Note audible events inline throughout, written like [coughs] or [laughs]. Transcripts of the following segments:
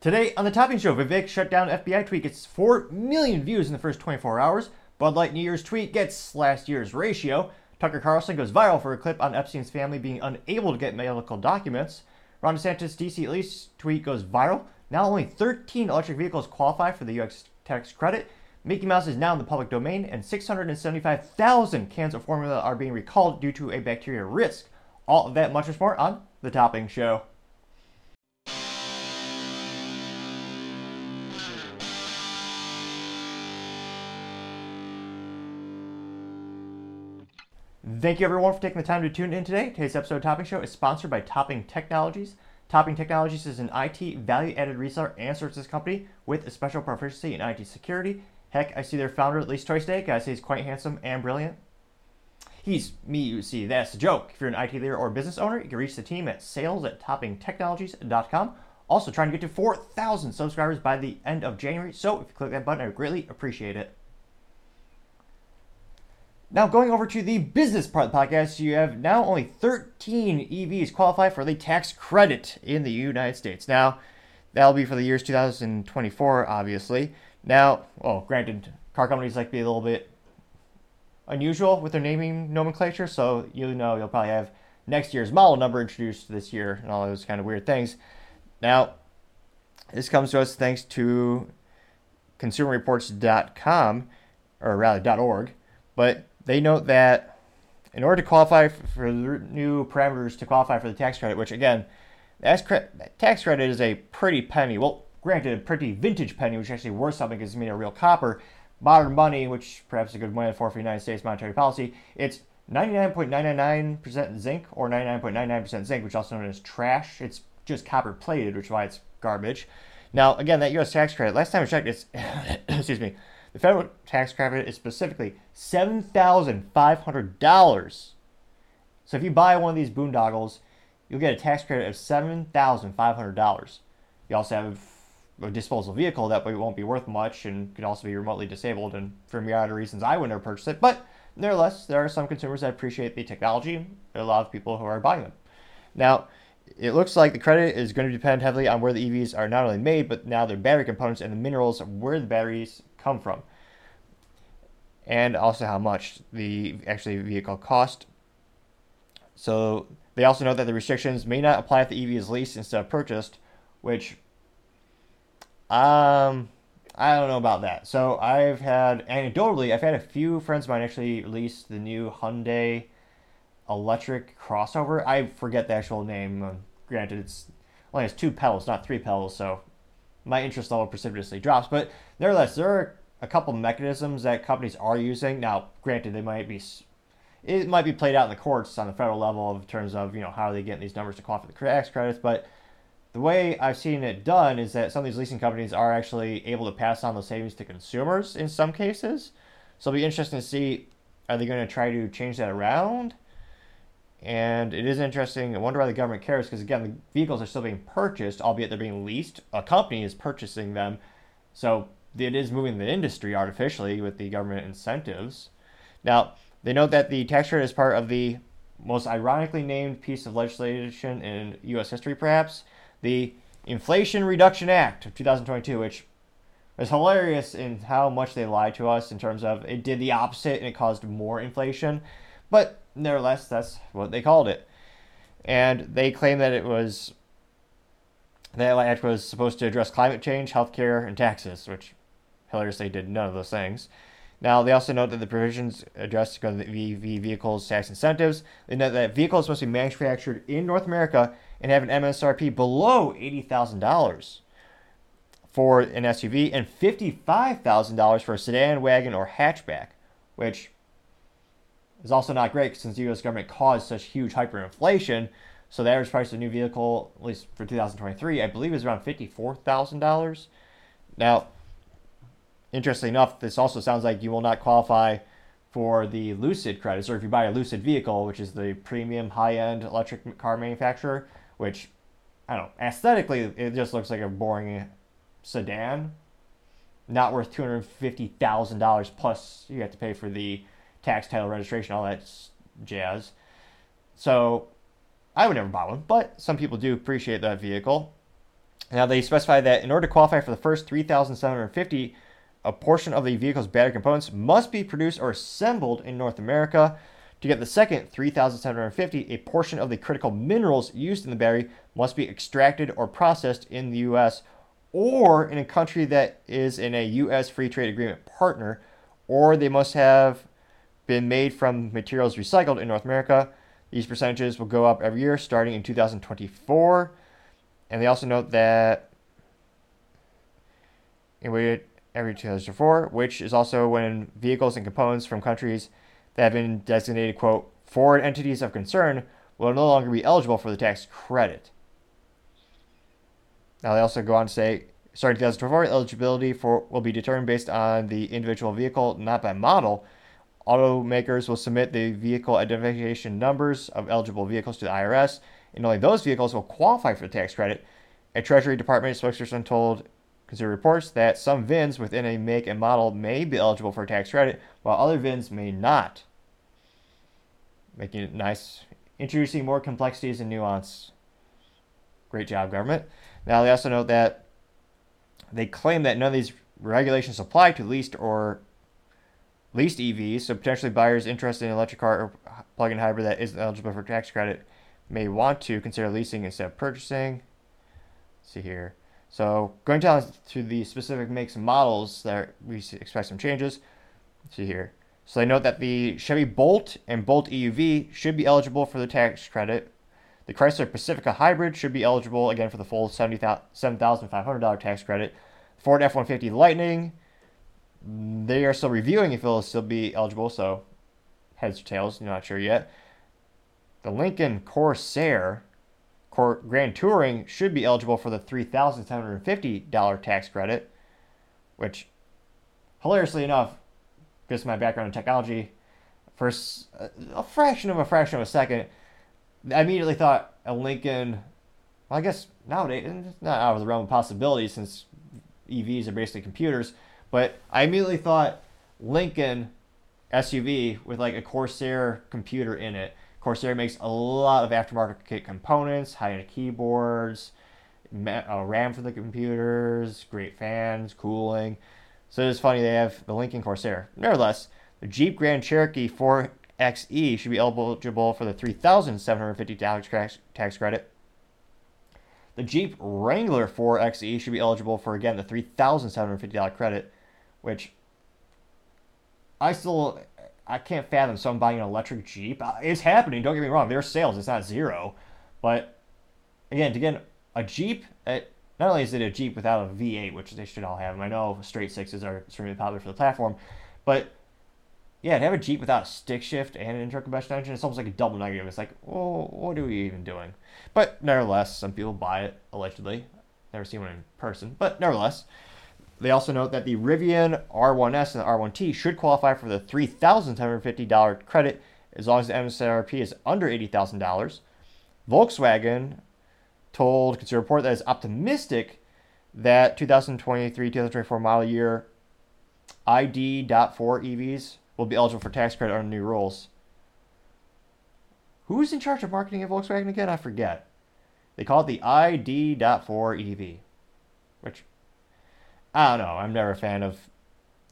Today on the Topping Show, Vivek shut down FBI tweet gets 4 million views in the first 24 hours. Bud Light New Year's tweet gets last year's ratio. Tucker Carlson goes viral for a clip on Epstein's family being unable to get medical documents. Ron DeSantis' DC at least tweet goes viral. Now only 13 electric vehicles qualify for the U.S. tax credit. Mickey Mouse is now in the public domain, and 675,000 cans of formula are being recalled due to a bacteria risk. All of that, much more on The Topping Show. Thank you everyone for taking the time to tune in today. Today's episode of Topping Show is sponsored by Topping Technologies. Topping Technologies is an IT value-added reseller and services company with a special proficiency in IT security. Heck, I see their founder at least twice a day. Guys, he's quite handsome and brilliant. He's me, you see. That's the joke. If you're an IT leader or business owner, you can reach the team at sales at toppingtechnologies.com. Also, trying to get to 4,000 subscribers by the end of January. So, if you click that button, I would greatly appreciate it. Now, going over to the business part of the podcast, you have now only 13 EVs qualify for the tax credit in the United States. Now, that'll be for the years 2024, obviously. Now, well, granted, car companies like to be a little bit unusual with their naming nomenclature, so you know you'll probably have next year's model number introduced this year and all those kind of weird things. Now, this comes to us thanks to consumerreports.com, or rather .org, but they note that in order to qualify for the new parameters to qualify for the tax credit, which again, that tax credit is a pretty penny. Well, granted, a pretty vintage penny, which actually worth something because it's made of real copper. Modern money, which perhaps is a good metaphor for United States monetary policy, it's 99.999% zinc or 99.99% zinc, which is also known as trash. It's just copper plated, which is why it's garbage. Now, again, that U.S. tax credit, last time I checked, it's, [coughs] excuse me, the federal tax credit is specifically $7,500. So if you buy one of these boondoggles, you'll get a tax credit of $7,500. You also have a disposable vehicle that won't be worth much and could also be remotely disabled. And for a myriad of reasons, I would never purchase it. But nevertheless, there are some consumers that appreciate the technology. There are A lot of people who are buying them. Now, it looks like the credit is going to depend heavily on where the EVs are not only made, but now their battery components and the minerals where the batteries come from, and also how much the actually vehicle cost. So they also note that the restrictions may not apply if the EV is leased instead of purchased, which um I don't know about that. So I've had anecdotally, I've had a few friends of mine actually lease the new Hyundai electric crossover. I forget the actual name. Um, granted, it's only has two pedals, not three pedals, so my interest level precipitously drops. But nevertheless, there are a couple mechanisms that companies are using. Now, granted, they might be it might be played out in the courts on the federal level in terms of you know how they getting these numbers to qualify for the tax credits, but the way I've seen it done is that some of these leasing companies are actually able to pass on those savings to consumers in some cases. So it'll be interesting to see are they going to try to change that around? And it is interesting. I wonder why the government cares because, again, the vehicles are still being purchased, albeit they're being leased. A company is purchasing them. So it is moving the industry artificially with the government incentives. Now, they note that the tax credit is part of the most ironically named piece of legislation in U.S. history, perhaps the Inflation Reduction Act of 2022, which is hilarious in how much they lied to us in terms of it did the opposite and it caused more inflation. But nevertheless, that's what they called it. And they claim that it was that act was supposed to address climate change, healthcare, and taxes, which hilariously did none of those things. Now, they also note that the provisions address the EV vehicles tax incentives. They note that vehicles must be manufactured in North America and have an MSRP below $80,000 for an SUV and $55,000 for a sedan, wagon, or hatchback, which is also not great since the U.S. government caused such huge hyperinflation. So the average price of a new vehicle, at least for 2023, I believe is around $54,000. Now, interestingly enough, this also sounds like you will not qualify for the Lucid credits, or if you buy a Lucid vehicle, which is the premium high-end electric car manufacturer, which I don't know, aesthetically it just looks like a boring sedan, not worth two hundred fifty thousand dollars plus you have to pay for the tax, title, registration, all that jazz. So I would never buy one, but some people do appreciate that vehicle. Now they specify that in order to qualify for the first 3,750, a portion of the vehicle's battery components must be produced or assembled in North America. To get the second 3,750, a portion of the critical minerals used in the battery must be extracted or processed in the U.S. or in a country that is in a U.S. free trade agreement partner, or they must have been made from materials recycled in North America. These percentages will go up every year starting in 2024. And they also note that every 2004, which is also when vehicles and components from countries that have been designated, quote, foreign entities of concern will no longer be eligible for the tax credit. Now they also go on to say, starting 2024, eligibility for will be determined based on the individual vehicle, not by model. Automakers will submit the vehicle identification numbers of eligible vehicles to the IRS, and only those vehicles will qualify for the tax credit. A Treasury Department spokesperson told Consumer Reports that some VINs within a make and model may be eligible for tax credit, while other VINs may not. Making it nice, introducing more complexities and nuance. Great job, government. Now, they also note that they claim that none of these regulations apply to leased or leased EVs, so potentially buyers interested in an electric car or plug-in hybrid that isn't eligible for tax credit may want to consider leasing instead of purchasing. Let's see here. So going down to the specific makes and models that we expect some changes. Let's see here. So they note that the Chevy Bolt and Bolt EUV should be eligible for the tax credit. The Chrysler Pacifica Hybrid should be eligible again for the full $7,500 tax credit. Ford F-150 Lightning they are still reviewing if it'll still be eligible, so heads or tails, you're not sure yet. The Lincoln Corsair Cor- For grand Touring should be eligible for the $3,750 tax credit, which, hilariously enough, just my background in technology, for a fraction of a fraction of a second, I immediately thought a Lincoln. Well, I guess nowadays it's not out of the realm of possibility since EVs are basically computers. But I immediately thought Lincoln SUV with like a Corsair computer in it. Corsair makes a lot of aftermarket kit components, high-end keyboards, uh, RAM for the computers, great fans, cooling. So it's funny they have the Lincoln Corsair. Nevertheless, the Jeep Grand Cherokee 4xe should be eligible for the $3,750 tax credit. The Jeep Wrangler 4xe should be eligible for again the $3,750 credit which I still I can't fathom someone buying an electric Jeep. Uh, it's happening. Don't get me wrong. There's sales. It's not zero, but again, get a Jeep, it, not only is it a Jeep without a V8, which they should all have. I know straight sixes are extremely popular for the platform, but yeah, to have a Jeep without a stick shift and an internal combustion engine, it's almost like a double negative. It's like, well, what are we even doing? But nevertheless, some people buy it allegedly. Never seen one in person, but nevertheless. They also note that the Rivian R1S and the R1T should qualify for the $3,750 credit as long as the MSRP is under $80,000. Volkswagen told Consumer Report that it's optimistic that 2023-2024 model year ID.4 EVs will be eligible for tax credit under new rules. Who's in charge of marketing at Volkswagen again? I forget. They call it the ID.4 EV, which I don't know. I'm never a fan of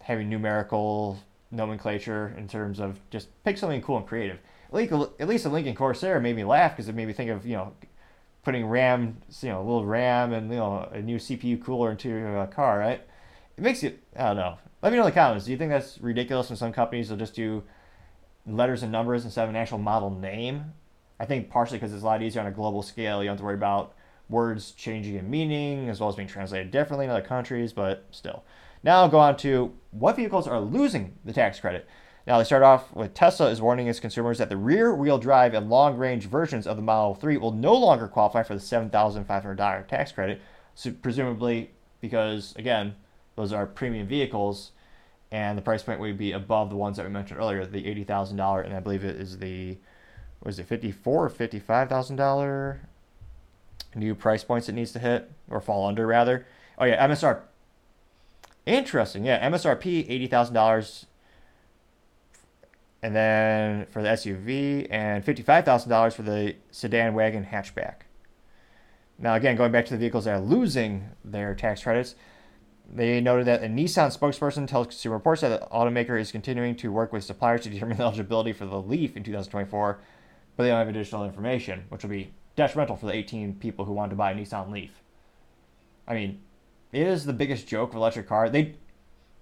having numerical nomenclature in terms of just pick something cool and creative. At least the Lincoln Corsair made me laugh because it made me think of you know putting RAM, you know, a little RAM and you know a new CPU cooler into a uh, car, right? It makes you I don't know. Let me know in the comments. Do you think that's ridiculous when some companies will just do letters and numbers instead of an actual model name? I think partially because it's a lot easier on a global scale. You don't have to worry about words changing in meaning as well as being translated differently in other countries, but still. Now go on to what vehicles are losing the tax credit. Now they start off with Tesla is warning its consumers that the rear-wheel drive and long-range versions of the Model 3 will no longer qualify for the $7,500 tax credit, so presumably because again, those are premium vehicles and the price point would be above the ones that we mentioned earlier, the $80,000 and I believe it is the was it 54 or $55,000 new price points it needs to hit or fall under rather. Oh yeah, MSR. Interesting. Yeah, MSRP eighty thousand dollars, and then for the SUV and fifty five thousand dollars for the sedan wagon hatchback. Now, again, going back to the vehicles that are losing their tax credits, they noted that a Nissan spokesperson tells Consumer Reports that the automaker is continuing to work with suppliers to determine the eligibility for the Leaf in 2024, but they don't have additional information, which will be detrimental for the 18 people who want to buy a Nissan Leaf. I mean, it is the biggest joke of electric car. They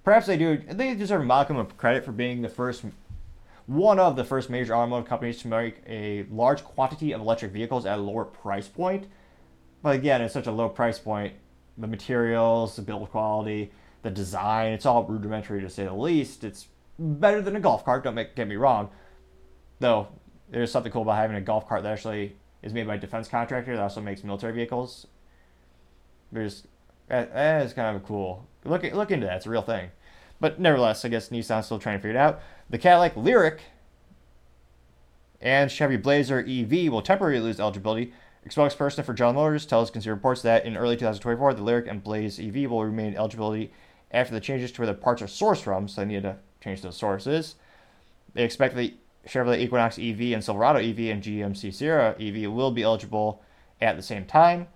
perhaps they do they deserve a modicum of credit for being the first one of the first major automotive companies to make a large quantity of electric vehicles at a lower price point. But again, it's such a low price point. The materials, the build quality, the design, it's all rudimentary to say the least. It's better than a golf cart, don't make, get me wrong. Though, there's something cool about having a golf cart that actually is made by a defense contractor that also makes military vehicles. There's eh, eh, that is kind of a cool. Look look into that; it's a real thing. But nevertheless, I guess Nissan's still trying to figure it out. The Cadillac Lyriq and Chevy Blazer EV will temporarily lose eligibility. Spokesperson for General Motors tells Consumer Reports that in early 2024, the Lyriq and Blaze EV will remain eligibility after the changes to where the parts are sourced from, so they need to change those sources. They expect the Chevrolet Equinox EV and Silverado EV and GMC Sierra EV will be eligible at the same time.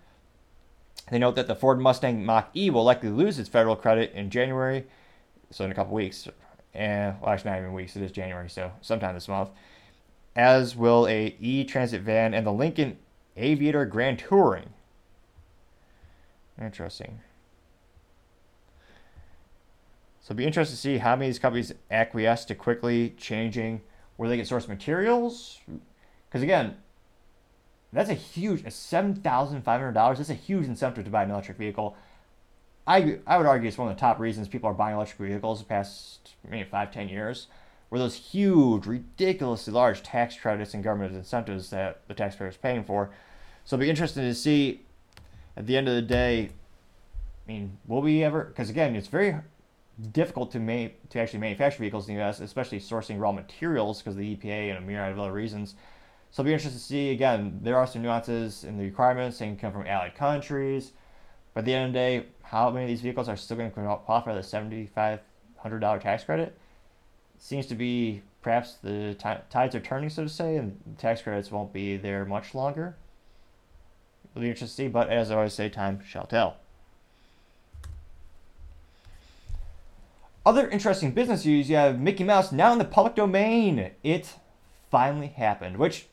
They note that the Ford Mustang Mach E will likely lose its federal credit in January, so in a couple weeks. And well, actually, not even weeks. It is January, so sometime this month. As will a E Transit van and the Lincoln Aviator Grand Touring. Interesting. So it'll be interesting to see how many of these companies acquiesce to quickly changing where they get source materials. Because again, that's a huge seven thousand five hundred dollars. That's a huge incentive to buy an electric vehicle. I I would argue it's one of the top reasons people are buying electric vehicles the past maybe five ten years. Were those huge, ridiculously large tax credits and government incentives that the taxpayer is paying for. So it'll be interesting to see at the end of the day. I mean, will we ever? Because again, it's very difficult to make to actually manufacture vehicles in the U.S., especially sourcing raw materials because of the EPA and a myriad of other reasons. So it'll be interesting to see. Again, there are some nuances in the requirements. They can come from allied countries. But at the end of the day, how many of these vehicles are still going to qualify for the $7,500 tax credit? Seems to be perhaps the t- tides are turning, so to say, and tax credits won't be there much longer. It'll be interesting to see, but as I always say, time shall tell. Other interesting business news you have Mickey Mouse now in the public domain. It finally happened, which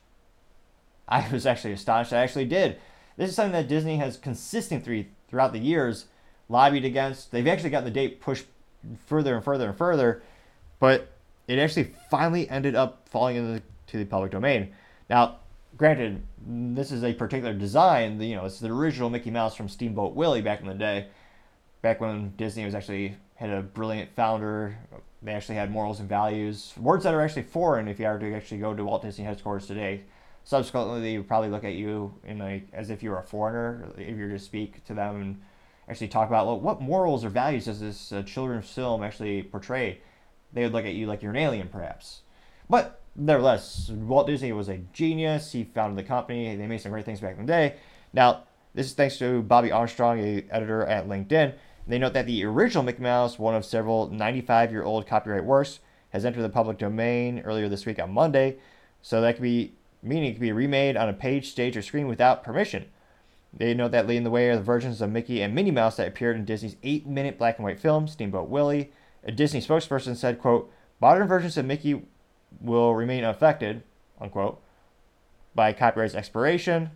I was actually astonished I actually did. This is something that Disney has consistently throughout the years lobbied against. They've actually gotten the date pushed further and further and further, but it actually finally ended up falling into the, the public domain. Now, granted, this is a particular design. You know, it's the original Mickey Mouse from Steamboat Willie back in the day, back when Disney was actually had a brilliant founder. They actually had morals and values, words that are actually foreign if you are to actually go to Walt Disney headquarters today. Subsequently they would probably look at you in like as if you were a foreigner if you were to speak to them and actually talk about well, what morals or values does this uh, children's film actually portray? They would look at you like you're an alien perhaps. But nevertheless walt disney was a genius. He founded the company. They made some great things back in the day. Now this is thanks to bobby armstrong a editor at linkedin they note that the original mickey mouse one of several 95 year old copyright works has entered the public domain earlier this week on monday so that could be meaning it could be remade on a page, stage, or screen without permission. They note that leading the way are the versions of Mickey and Minnie Mouse that appeared in Disney's eight-minute black and white film, Steamboat Willie. A Disney spokesperson said, quote, modern versions of Mickey will remain unaffected, unquote, by copyright's expiration.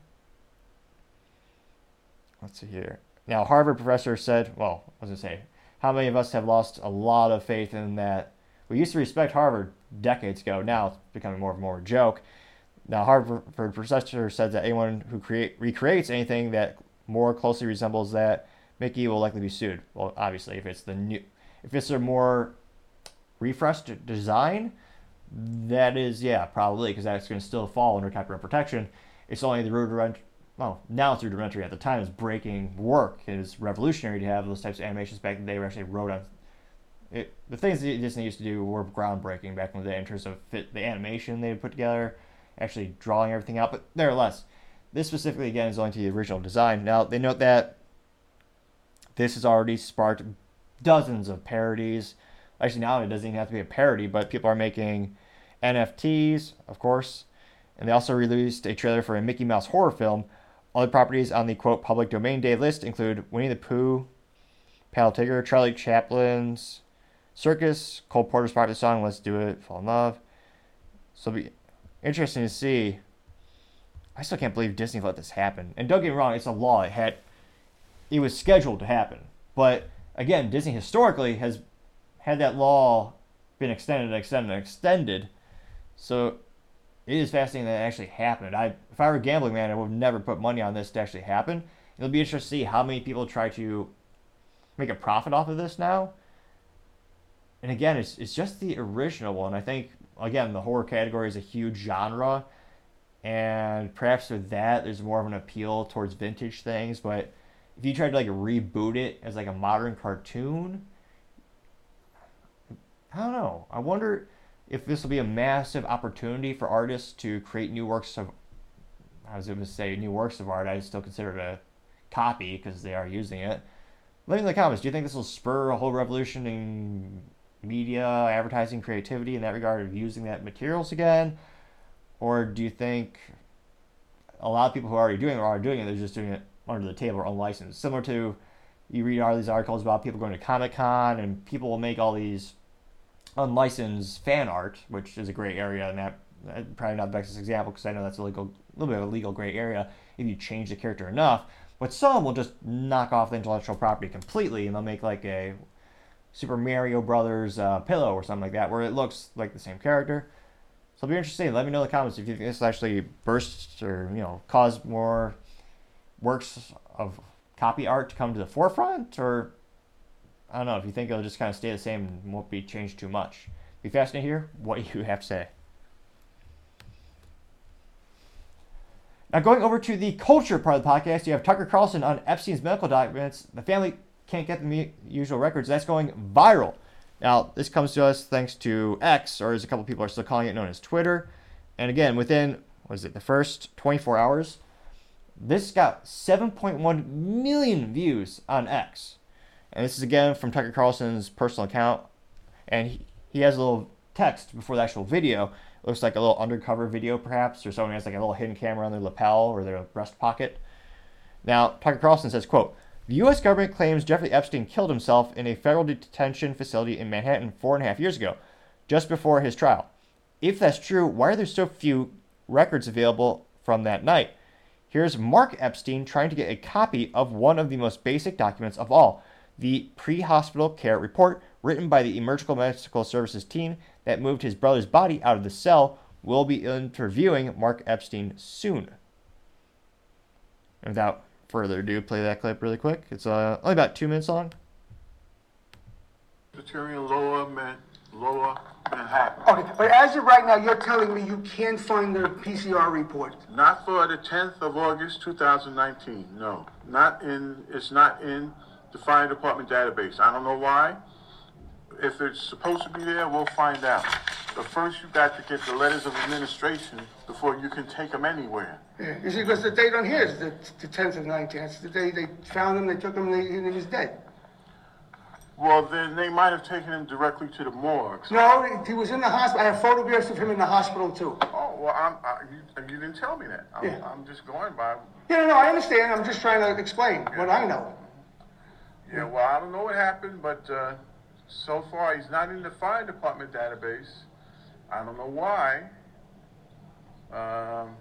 Let's see here. Now, Harvard professor said, well, I was going to say? How many of us have lost a lot of faith in that? We used to respect Harvard decades ago. Now it's becoming more and more a joke. Now, Harvard professor said that anyone who create recreates anything that more closely resembles that Mickey will likely be sued. Well, obviously, if it's the new, if it's a more refreshed design, that is yeah probably because that's going to still fall under copyright protection. It's only the rudimentary. Well, now it's rudimentary. At the time, it's breaking work. It was revolutionary to have those types of animations back in the day. Actually wrote on it, the things that Disney used to do were groundbreaking back in the day in terms of fit, the animation they put together actually drawing everything out. But nevertheless, this specifically again is only to the original design. Now they note that this has already sparked dozens of parodies. Actually, now it doesn't even have to be a parody, but people are making NFTs, of course. And they also released a trailer for a Mickey Mouse horror film. Other properties on the quote public domain day list include Winnie the Pooh, Pal Tigger, Charlie Chaplin's Circus, Cole Porter's popular song "Let's Do It," Fall in Love. So it'll be interesting to see. I still can't believe Disney let this happen. And don't get me wrong, it's a law. It had, it was scheduled to happen. But again, Disney historically has had that law been extended, and extended, and extended. So it is fascinating that it actually happened. I, if I were a gambling man, I would never put money on this to actually happen. It'll be interesting to see how many people try to make a profit off of this now. And again, it's it's just the original one. I think again the horror category is a huge genre, and perhaps with that there's more of an appeal towards vintage things. But if you tried to like reboot it as like a modern cartoon, I don't know. I wonder if this will be a massive opportunity for artists to create new works of. I was going to say new works of art. I still consider it a copy because they are using it. Let me in the comments. Do you think this will spur a whole revolution in media, advertising, creativity in that regard of using that materials again? Or do you think a lot of people who are already doing it are doing it, they're just doing it under the table or unlicensed? Similar to you read all these articles about people going to Comic Con and people will make all these unlicensed fan art, which is a gray area, and that probably not the best example because I know that's a legal, little bit of a legal gray area if you change the character enough. But some will just knock off the intellectual property completely, and they'll make like a Super Mario Brothers uh, pillow or something like that, where it looks like the same character. So it'll be interesting. Let me know in the comments if you think this actually bursts or you know cause more works of copy art to come to the forefront, or I don't know if you think it'll just kind of stay the same and won't be changed too much. Be fascinated to hear what you [laughs] have to say. Now, going over to the culture part of the podcast, you have Tucker Carlson on Epstein's medical documents. The family can't get the usual records. That's going viral. Now, this comes to us thanks to X, or as a couple people are still calling it, known as Twitter. And again, within, was it, the first 24 hours, this got 7.1 million views on X. And this is again from Tucker Carlson's personal account. And he, he has a little text before the actual video. It looks like a little undercover video, perhaps, or someone has like a little hidden camera on their lapel or their breast pocket. Now, Tucker Carlson says, quote, the U.S. government claims Jeffrey Epstein killed himself in a federal detention facility in Manhattan four and a half years ago, just before his trial. If that's true, why are there so few records available from that night? Here's Mark Epstein trying to get a copy of one of the most basic documents of all the pre hospital care report written by the Emergency Medical Services team that moved his brother's body out of the cell. will be interviewing Mark Epstein soon. And without further ado, play that clip really quick. It's uh, only about two minutes long. Presbyterian Lower Man, Lower Manhattan. Okay, but as of right now, you're telling me you can't find the PCR report. Not for the 10th of August 2019. No, not in. It's not in the fire department database. I don't know why. If it's supposed to be there, we'll find out. But first, you've got to get the letters of administration before you can take them anywhere. Yeah, you see, because the date on here is the, the 10th of 19. That's the day they found him, they took him, and, they, and he was dead. Well, then they might have taken him directly to the morgue. No, he was in the hospital. I have photographs of him in the hospital, too. Oh, well, I'm, I, you, you didn't tell me that. I'm, Yeah. I'm just going by. Yeah, no, no, I understand. I'm just trying to explain what I know. Yeah, well, I don't know what happened, but uh, so far he's not in the fire department database. I don't know why. Um,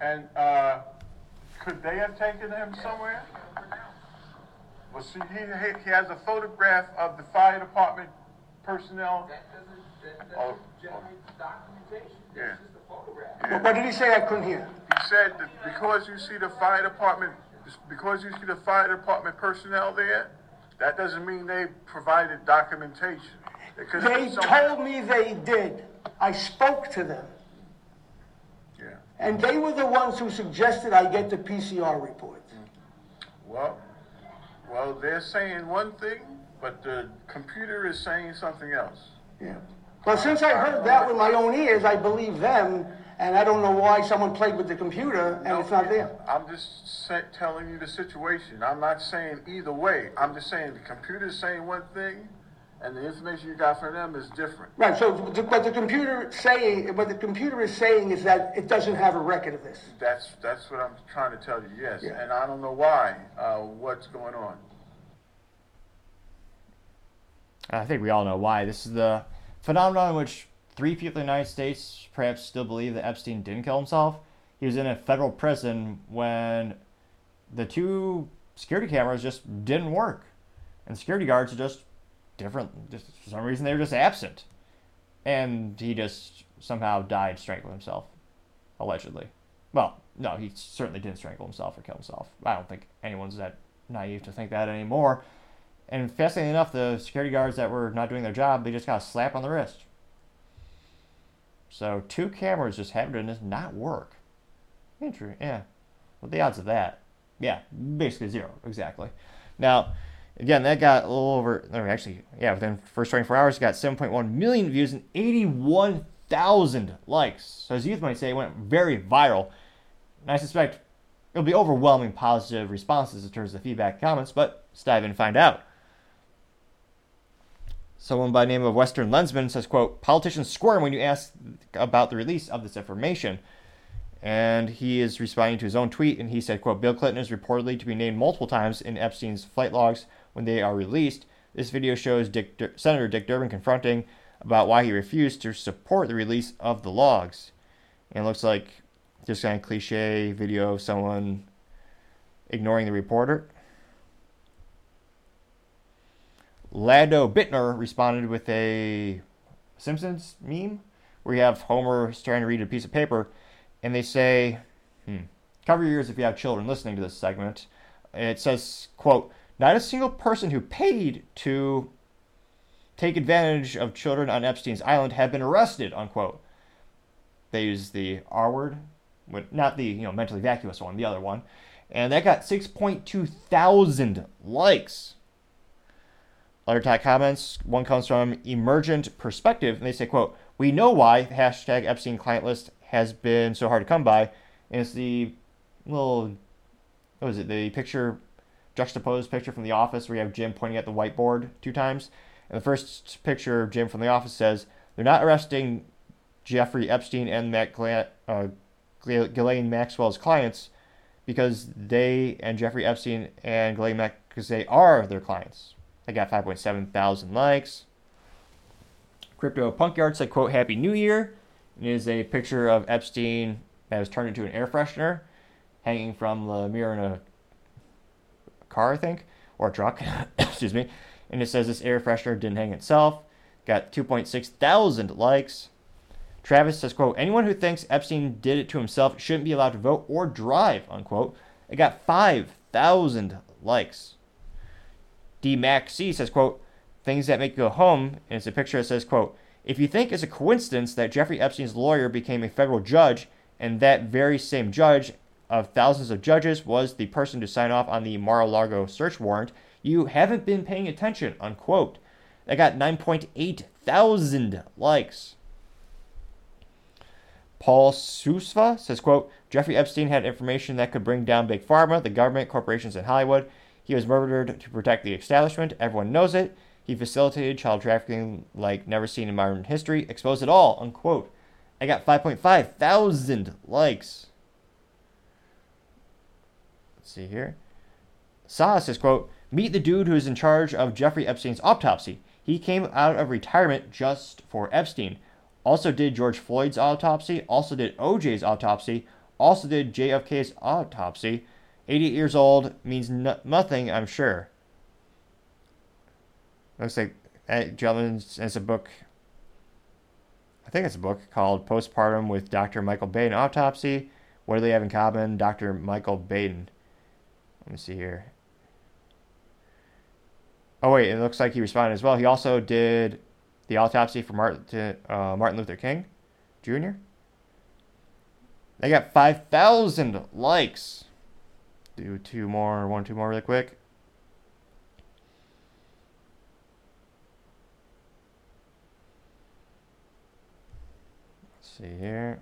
and uh, could they have taken him somewhere? Well, see, he, he, has a photograph of the fire department personnel. That doesn't, that Oh, doesn't generate documentation, Yeah. that's just a. What, did he say? I couldn't hear. He said that because you see the fire department, because you see the fire department personnel there, that doesn't mean they provided documentation. Could They told me they did. I spoke to them. Yeah, And they were the ones who suggested I get the PCR report. Mm-hmm. well, well, they're saying one thing, but the computer is saying something else. Yeah. Well, since I heard that with my own ears, I believe them, and I don't know why someone played with the computer and it's not there. I'm just sa- telling you the situation. I'm not saying either way. I'm just saying the computer's saying one thing, and the information you got from them is different. Right, so, the- but the computer saying, what the computer is saying is that it doesn't have a record of this. That's that's what I'm trying to tell you. Yes, Yeah. and I don't know why. Uh, what's going on? I think we all know why. This is the phenomenon in which three people in the United States perhaps still believe that Epstein didn't kill himself. He was in a federal prison when the two security cameras just didn't work. And security guards are just different. Just for some reason, they were just absent. And he just somehow died strangling himself, allegedly. Well, no, he certainly didn't strangle himself or kill himself. I don't think anyone's that naive to think that anymore. And fascinating enough, the security guards that were not doing their job, they just got a slap on the wrist. So two cameras just happened to not work. Interesting. Yeah. What the odds of that? Yeah, basically zero. Exactly. Now, again, that got a little over. Actually, yeah, within first 24 hours, it got 7.1 million views and 81,000 likes. So as youth might say, it went very viral. And I suspect it'll be overwhelming positive responses in terms of feedback and comments, but let's dive in and find out. Someone by the name of Western Lensman says, quote, politicians squirm when you ask about the release of this information. And he is responding to his own tweet, and he said, quote, Bill Clinton is reportedly to be named multiple times in Epstein's flight logs when they are released. This video shows Dick Dur- Senator Dick Durbin confronting about why he refused to support the release of the logs. And it looks like just kind of cliche video of someone ignoring the reporter. Lado Bittner responded with a Simpsons meme where you have Homer trying to read a piece of paper, and they say, hmm, cover your ears if you have children listening to this segment. It says, quote, not a single person who paid to take advantage of children on Epstein's island have been arrested, unquote. They use the R word, not the you know mentally vacuous one, the other one, and that got 6.2 thousand likes. Other top comments, one comes from Emergent Perspective, and they say, quote, we know why the hashtag Epstein client list has been so hard to come by, and it's the little, what was it, the picture, juxtaposed picture from The Office where you have Jim pointing at the whiteboard two times. And the first picture of Jim from The Office says, they're not arresting Jeffrey Epstein and Matt Gla- uh, Ghislaine Maxwell's clients because they and Jeffrey Epstein and Ghislaine Maxwell, because they are their clients. They got 5.7 thousand likes. Crypto Punk Yard said, quote, Happy New Year. It is a picture of Epstein that was turned into an air freshener hanging from the mirror in a car, I think, or a truck. [coughs] Excuse me. And it says this air freshener didn't hang itself. Got 2.6 thousand likes. Travis says, quote, anyone who thinks Epstein did it to himself shouldn't be allowed to vote or drive, unquote. It got 5,000 likes. D Mac C says, quote, things that make you go home, and it's a picture that says, quote, if you think it's a coincidence that Jeffrey Epstein's lawyer became a federal judge, and that very same judge of thousands of judges was the person to sign off on the Mar-a-Lago search warrant, you haven't been paying attention, unquote. That got 9.8 thousand likes. Paul Susva says, quote, Jeffrey Epstein had information that could bring down Big Pharma, the government, corporations, and Hollywood. He was murdered to protect the establishment. Everyone knows it. He facilitated child trafficking like never seen in modern history. Exposed it all, unquote. I got 5.5 thousand likes. Let's see here. Saw says, quote, Meet the dude who's in charge of Jeffrey Epstein's autopsy. He came out of retirement just for Epstein. Also did George Floyd's autopsy. Also did OJ's autopsy. Also did JFK's autopsy. 88 years old means no- nothing, I'm sure. Looks like that gentleman has a book. I think it's a book called Postpartum with Dr. Michael Baden Autopsy. What do they have in common? Dr. Michael Baden. Let me see here. Oh wait, it looks like he responded as well. He also did the autopsy for Martin uh, Martin Luther King Jr. They got five thousand likes. Do two more, one, two more, really quick. Let's see here.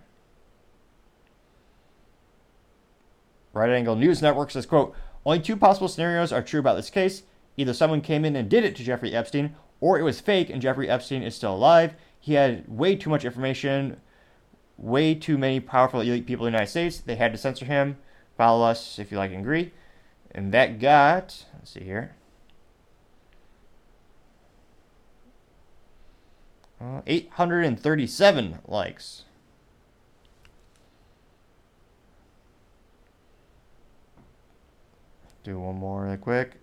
Right Angle News Network says, quote, only two possible scenarios are true about this case. Either someone came in and did it to Jeffrey Epstein, or it was fake and Jeffrey Epstein is still alive. He had way too much information, way too many powerful elite people in the United States. They had to censor him. Follow us if you like and agree. And that got, let's see here. Uh, 837 likes. Do one more really quick.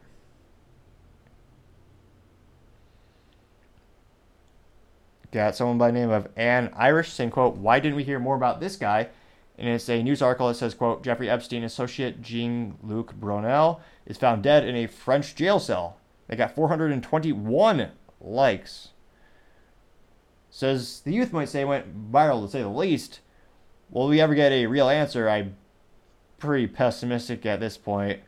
Got someone by the name of Ann Irish saying, quote, why didn't we hear more about this guy? And it's a news article that says, quote, Jeffrey Epstein associate Jean-Luc Brunel is found dead in a French jail cell. They got 421 likes. Says the youth might say went viral to say the least. Will we ever get a real answer? I'm pretty pessimistic at this point.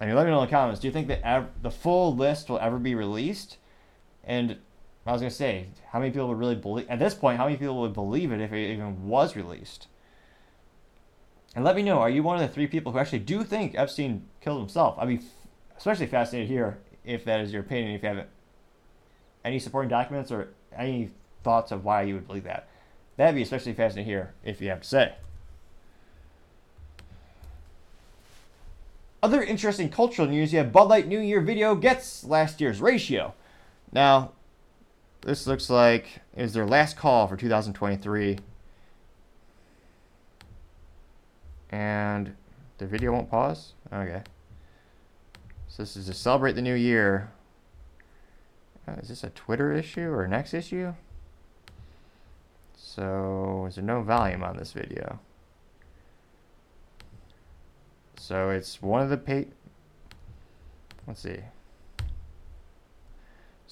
I mean, let me know in the comments. Do you think that ev- the full list will ever be released? And I was gonna say, how many people would really believe at this point? How many people would believe it if it even was released? And let me know. Are you one of the three people who actually do think Epstein killed himself? I'd be especially fascinated here if that is your opinion. If you have any supporting documents or any thoughts of why you would believe that, that'd be especially fascinating here if you have to say. Other interesting cultural news: you have Bud Light New Year video gets last year's ratio. Now, this looks like is their last call for 2023. And the video won't pause? Okay. So this is to celebrate the new year. Uh, is this a Twitter issue or X issue? So is there no volume on this video? So it's one of the pa- Let's see.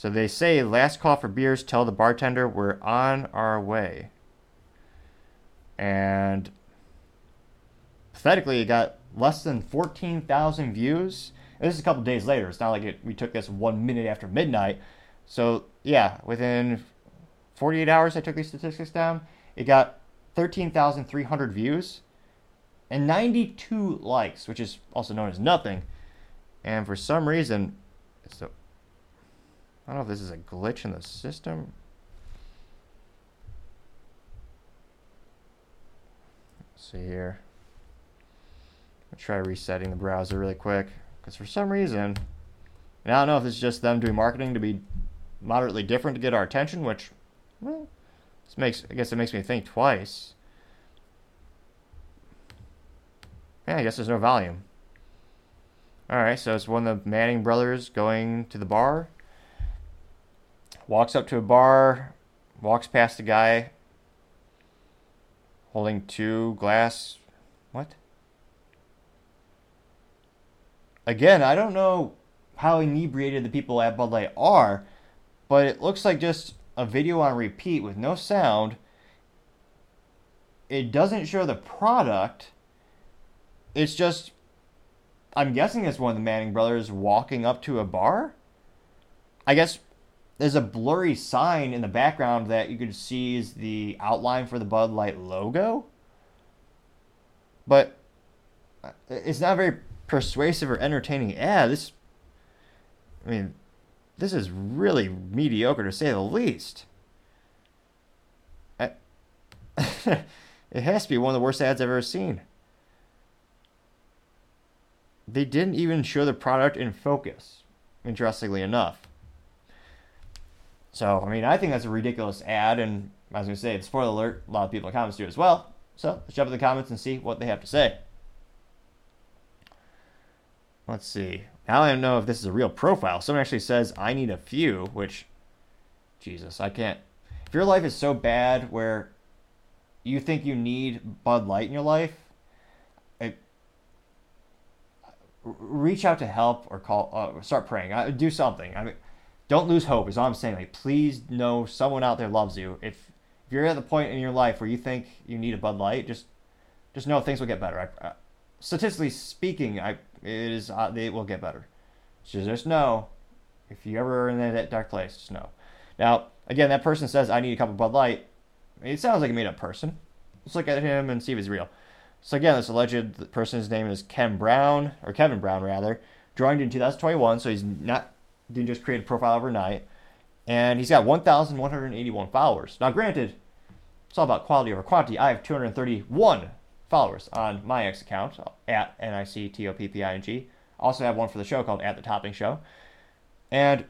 So they say last call for beers. Tell the bartender we're on our way. And pathetically, it got less than fourteen thousand views. And this is a couple days later. It's not like it, we took this one minute after midnight. So yeah, within forty-eight hours, I took these statistics down. It got thirteen thousand three hundred views and ninety-two likes, which is also known as nothing. And for some reason, it's the I don't know if this is a glitch in the system. Let's see here. I'll try resetting the browser really quick because for some reason, and I don't know if it's just them doing marketing to be moderately different to get our attention, which, well, this makes I guess it makes me think twice. Yeah, I guess there's no volume. All right, so it's one of the Manning brothers going to the bar walks up to a bar, walks past a guy holding two glass. What? Again, I don't know how inebriated the people at Bud Light are, but it looks like just a video on repeat with no sound. It doesn't show the product. It's just, I'm guessing it's one of the Manning brothers walking up to a bar. I guess there's a blurry sign in the background that you can see is the outline for the Bud Light logo. But uh, it's not very persuasive or entertaining ad. This, I mean, this is really mediocre to say the least. [laughs] It has to be one of the worst ads I've ever seen. They didn't even show the product in focus, interestingly enough. So, I mean, I think that's a ridiculous ad, and I was going to say, it's spoiler alert, a lot of people in comments do as well. So, let's jump in the comments and see what they have to say. Let's see. Now I don't know if this is a real profile. Someone actually says, I need a few, which, Jesus, I can't. If your life is so bad where you think you need Bud Light in your life, it, reach out to help or call, uh, start praying. Uh, do something. I mean, don't lose hope is all i'm saying. Like please know someone out there loves you. If if you're at the point in your life where you think you need a bud light just just know things will get better. I, uh, statistically speaking i it is uh, they will get better. So just know if you ever are in that dark place just know. Now again that person says i need a cup of bud light. It sounds like a made-up person. Let's look at him and see if he's real. So again this alleged person's name is ken brown or kevin brown rather joined in 2021 so he's not didn't just create a profile overnight, and he's got 1,181 followers. Now, granted, it's all about quality over quantity. I have 231 followers on my X account at N I C T O P P I N G. Also have one for the show called At the Topping Show. And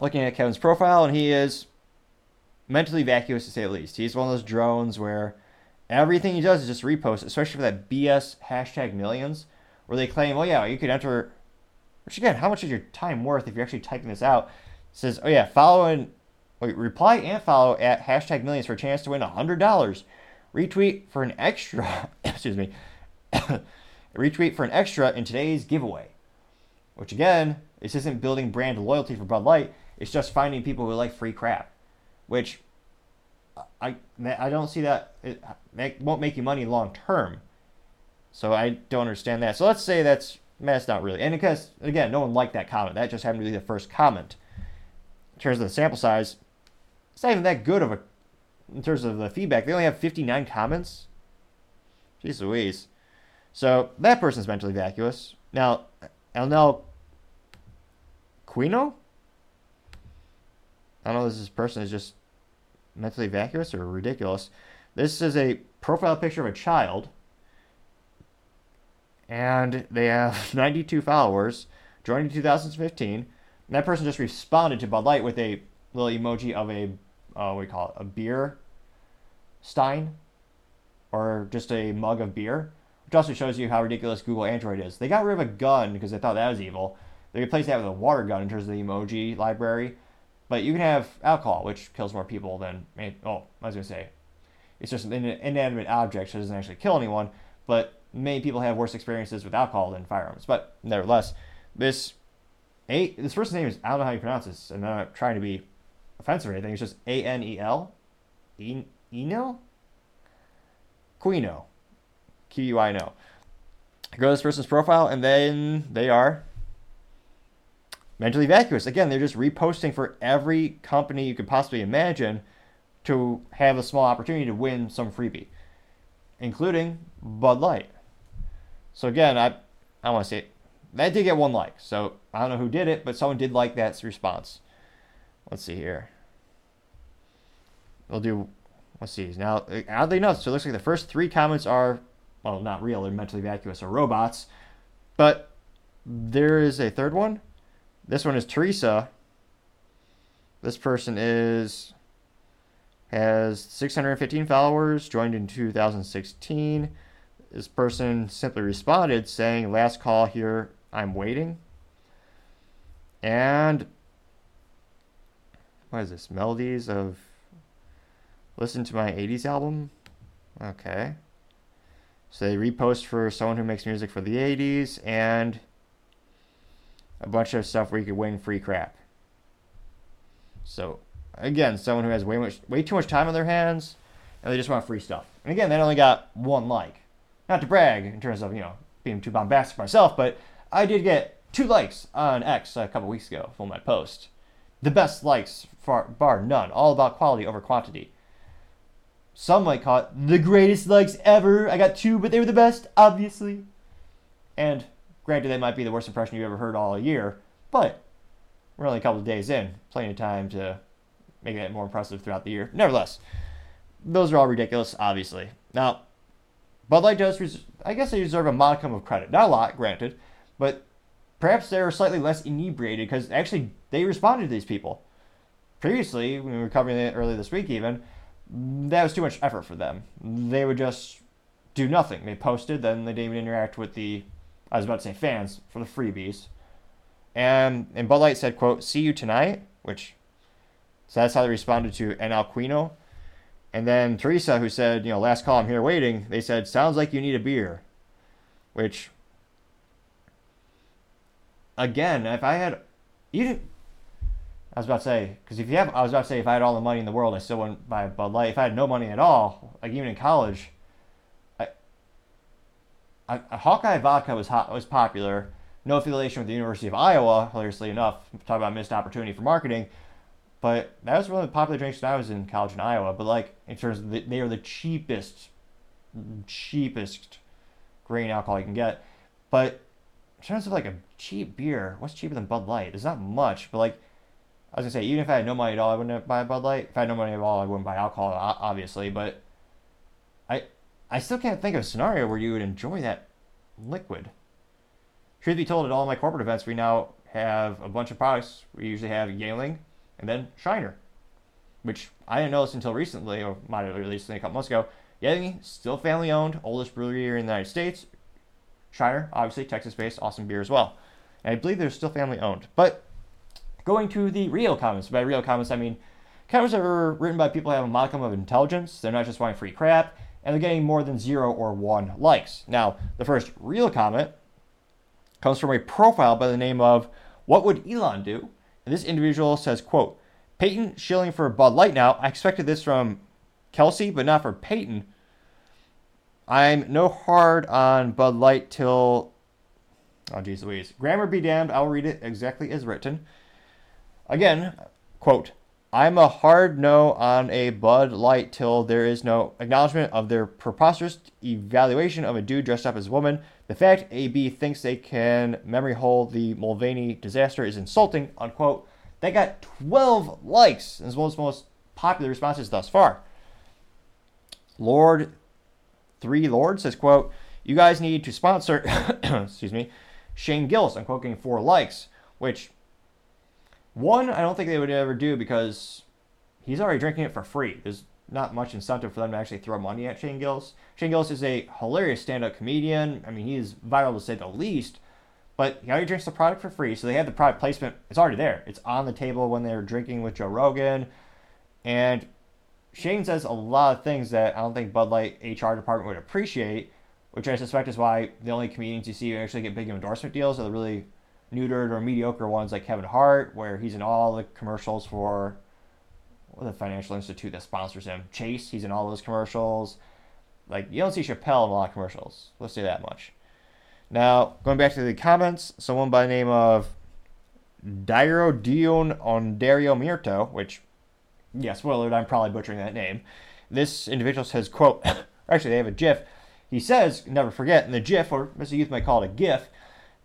looking at Kevin's profile, and he is mentally vacuous to say the least. He's one of those drones where everything he does is just repost, especially for that BS hashtag millions, where they claim, oh yeah, you could enter. Which again, how much is your time worth if you're actually typing this out? It says, oh yeah, follow and wait, reply and follow at hashtag millions for a chance to win hundred dollars. Retweet for an extra. [coughs] excuse me. [coughs] retweet for an extra in today's giveaway. Which again, this isn't building brand loyalty for Bud Light. It's just finding people who like free crap. Which I I don't see that it won't make you money long term. So I don't understand that. So let's say that's that's not really. And because again, no one liked that comment. That just happened to be the first comment. In terms of the sample size, it's not even that good of a. In terms of the feedback, they only have 59 comments. Jeez Louise. So that person's mentally vacuous. Now, Elnell Quino? I don't know if this person is just mentally vacuous or ridiculous. This is a profile picture of a child. And they have [laughs] 92 followers, joined in 2015. And that person just responded to Bud Light with a little emoji of a, uh, what we call it, a beer stein? Or just a mug of beer which also shows you how ridiculous Google Android is. They got rid of a gun because they thought that was evil. They replaced that with a water gun in terms of the emoji library. But you can have alcohol, which kills more people than. Oh, I was going to say. It's just an inanimate object, so it doesn't actually kill anyone. But many people have worse experiences with alcohol than firearms. But nevertheless, this a this person's name is I don't know how you pronounce this, and I'm not trying to be offensive or anything. It's just A N E L, Eno, Quino. Q-U-I-N-O. Go to this person's profile, and then they are mentally vacuous. Again, they're just reposting for every company you could possibly imagine to have a small opportunity to win some freebie, including Bud Light. So again, I I want to say that did get one like. So I don't know who did it, but someone did like that response. Let's see here. We'll do. Let's see. Now, uh, oddly enough, so it looks like the first three comments are well, not real, they're mentally vacuous or robots. But there is a third one. This one is Teresa. This person is has 615 followers, joined in 2016. This person simply responded saying, "Last call here, I'm waiting." And what is this? Melodies of Listen to my 80s album? Okay. So they repost for someone who makes music for the 80s and a bunch of stuff where you could win free crap. So again, someone who has way much way too much time on their hands and they just want free stuff. And again, they only got one like. Not to brag in terms of, you know, being too bombastic myself, but I did get two likes on X a couple weeks ago for my post. The best likes, far, bar none. All about quality over quantity. Some might call it the greatest likes ever. I got two, but they were the best, obviously. And granted, that might be the worst impression you've ever heard all year, but we're only a couple of days in. Plenty of time to make it more impressive throughout the year. Nevertheless, those are all ridiculous, obviously. Now, Bud Light does, res- I guess they deserve a modicum of credit. Not a lot, granted, but perhaps they're slightly less inebriated because actually they responded to these people. Previously, when we were covering it earlier this week, even, that was too much effort for them. They would just do nothing. They posted, then they didn't even interact with the, I was about to say fans, for the freebies. And, and Bud Light said, quote, see you tonight, which, so that's how they responded to En Alquino. And then Teresa, who said, you know, last call, I'm here waiting, they said, sounds like you need a beer. Which, again, if I had, you I was about to say because if you have, I was about to say if I had all the money in the world, I still wouldn't buy Bud Light. If I had no money at all, like even in college, I, I, Hawkeye vodka was hot, was popular. No affiliation with the University of Iowa, hilariously enough. Talk about missed opportunity for marketing, but that was one of the popular drinks when I was in college in Iowa. But like in terms of the, they are the cheapest, cheapest grain alcohol you can get. But in terms of like a cheap beer, what's cheaper than Bud Light? There's not much, but like I was gonna say, even if I had no money at all, I wouldn't buy Bud Light. If I had no money at all, I wouldn't buy alcohol, obviously. But I, I still can't think of a scenario where you would enjoy that liquid. Truth be told, at all my corporate events, we now have a bunch of products. We usually have Yuengling and then Shiner, which I didn't notice until recently, or might have released a couple months ago. Yuengling, still family owned, oldest brewery here in the United States. Shiner, obviously Texas based, awesome beer as well. And I believe they're still family owned. But going to the real comments. By real comments, I mean comments that were written by people who have a modicum of intelligence. They're not just wanting free crap, and they're getting more than zero or one likes. Now, the first real comment comes from a profile by the name of What Would Elon Do? This individual says, quote, Peyton shilling for Bud Light now. I expected this from Kelce, but not for Peyton. I'm no hard on Bud Light till. Oh, geez Louise. Grammar be damned. I'll read it exactly as written. Again, quote, I'm a hard no on a Bud Light till there is no acknowledgement of their preposterous evaluation of a dude dressed up as a woman. The fact AB thinks they can memory hold the Mulvaney disaster is insulting, unquote. They got 12 likes as one of the most popular responses thus far. Lord Three Lord says, quote, you guys need to sponsor, [coughs] excuse me, Shane Gillis, unquote, getting four likes, which one, I don't think they would ever do because he's already drinking it for free. There's not much incentive for them to actually throw money at Shane Gillis. Shane Gillis is a hilarious stand-up comedian. I mean, he is viral to say the least. But he already drinks the product for free, so they have the product placement. It's already there. It's on the table when they're drinking with Joe Rogan. And Shane says a lot of things that I don't think Bud Light HR department would appreciate, which I suspect is why the only comedians you see who actually get big endorsement deals are the really neutered or mediocre ones like Kevin Hart, where he's in all the commercials for the financial institute that sponsors him. Chase, he's in all those commercials. Like you don't see Chappelle in a lot of commercials. Let's say that much. Now, going back to the comments, someone by the name of Dairo Dion Ondario Mirto, which, yeah, spoiler I'm probably butchering that name. This individual says, quote, [coughs] actually, they have a GIF. He says, never forget, in the GIF, or Mr. Youth might call it a GIF,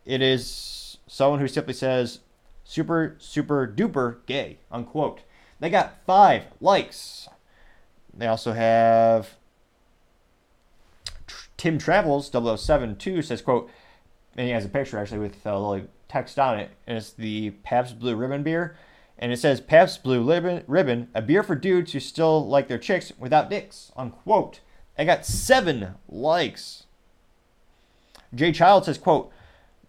it is someone who simply says, super, super duper gay, unquote. They got five likes. They also have Tim Travels 072 says, quote, and he has a picture actually with uh, a little text on it, and it's the Pabst Blue Ribbon beer. And it says Pabst Blue Ribbon, Ribbon, a beer for dudes who still like their chicks without dicks, unquote. I got seven likes. Jay Child says, quote,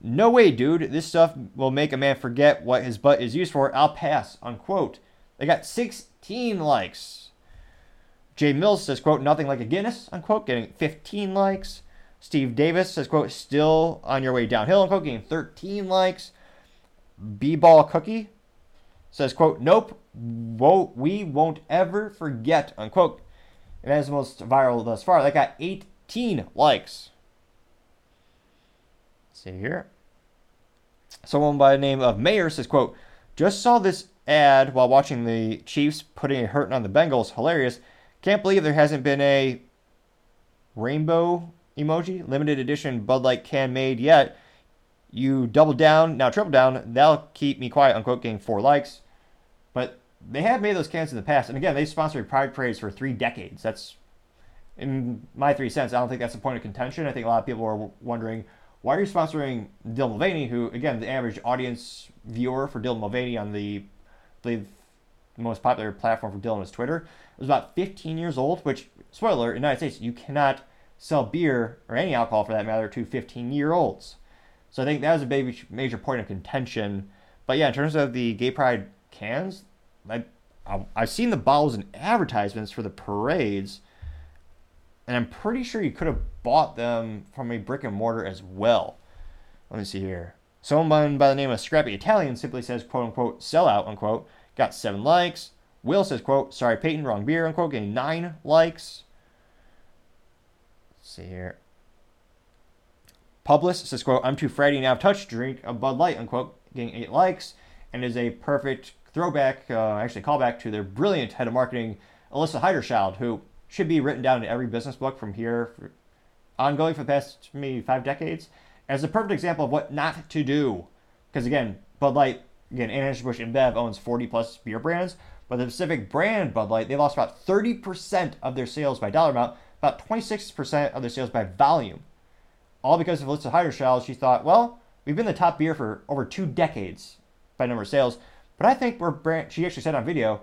no way, dude. This stuff will make a man forget what his butt is used for. I'll pass, unquote. They got 16 likes. Jay Mills says, quote, nothing like a Guinness, unquote, getting 15 likes. Steve Davis says, quote, still on your way downhill, unquote, getting 13 likes. B-Ball Cookie says, quote, nope, won't, we won't ever forget, unquote. And that is the most viral thus far. That got 18 likes. Let's see here. Someone by the name of Mayor says, quote, just saw this ad while watching the Chiefs putting a hurting on the Bengals. Hilarious. Can't believe there hasn't been a rainbow emoji, limited edition Bud Light can made yet. You double down, now triple down. That'll keep me quiet, unquote, getting four likes. But they have made those cans in the past. And again, they sponsored Pride Parades for three decades. That's, in my three cents, I don't think that's a point of contention. I think a lot of people are wondering, why are you sponsoring Dylan Mulvaney, who, again, the average audience viewer for Dylan Mulvaney on the, The most popular platform for Dylan was Twitter, It was about 15 years old, which, spoiler, in the United States, you cannot sell beer or any alcohol for that matter to 15 year olds. So I think that was a big, major point of contention. But yeah, in terms of the gay pride cans, I, I've seen the bottles in advertisements for the parades, and I'm pretty sure you could have bought them from a brick and mortar as well. Let me see here. Someone by the name of Scrappy Italian simply says, quote unquote, sellout, unquote. Got seven likes. Will says, quote, sorry, Peyton, wrong beer, unquote, getting nine likes. Let's see here. Publis says, quote, I'm too fratty now touch drink a Bud Light, unquote, getting eight likes, and is a perfect throwback, uh, actually callback to their brilliant head of marketing, Alissa Heinerscheid, who should be written down in every business book from here for ongoing for the past maybe five decades. as a perfect example of what not to do. Because again, Bud Light, again, Anheuser-Busch InBev owns 40 plus beer brands, but the specific brand Bud Light, they lost about 30% of their sales by dollar amount, about 26% of their sales by volume. All because of Alissa Heinerscheid, she thought, well, we've been the top beer for over two decades by number of sales, but I think we're brand. She actually said on video,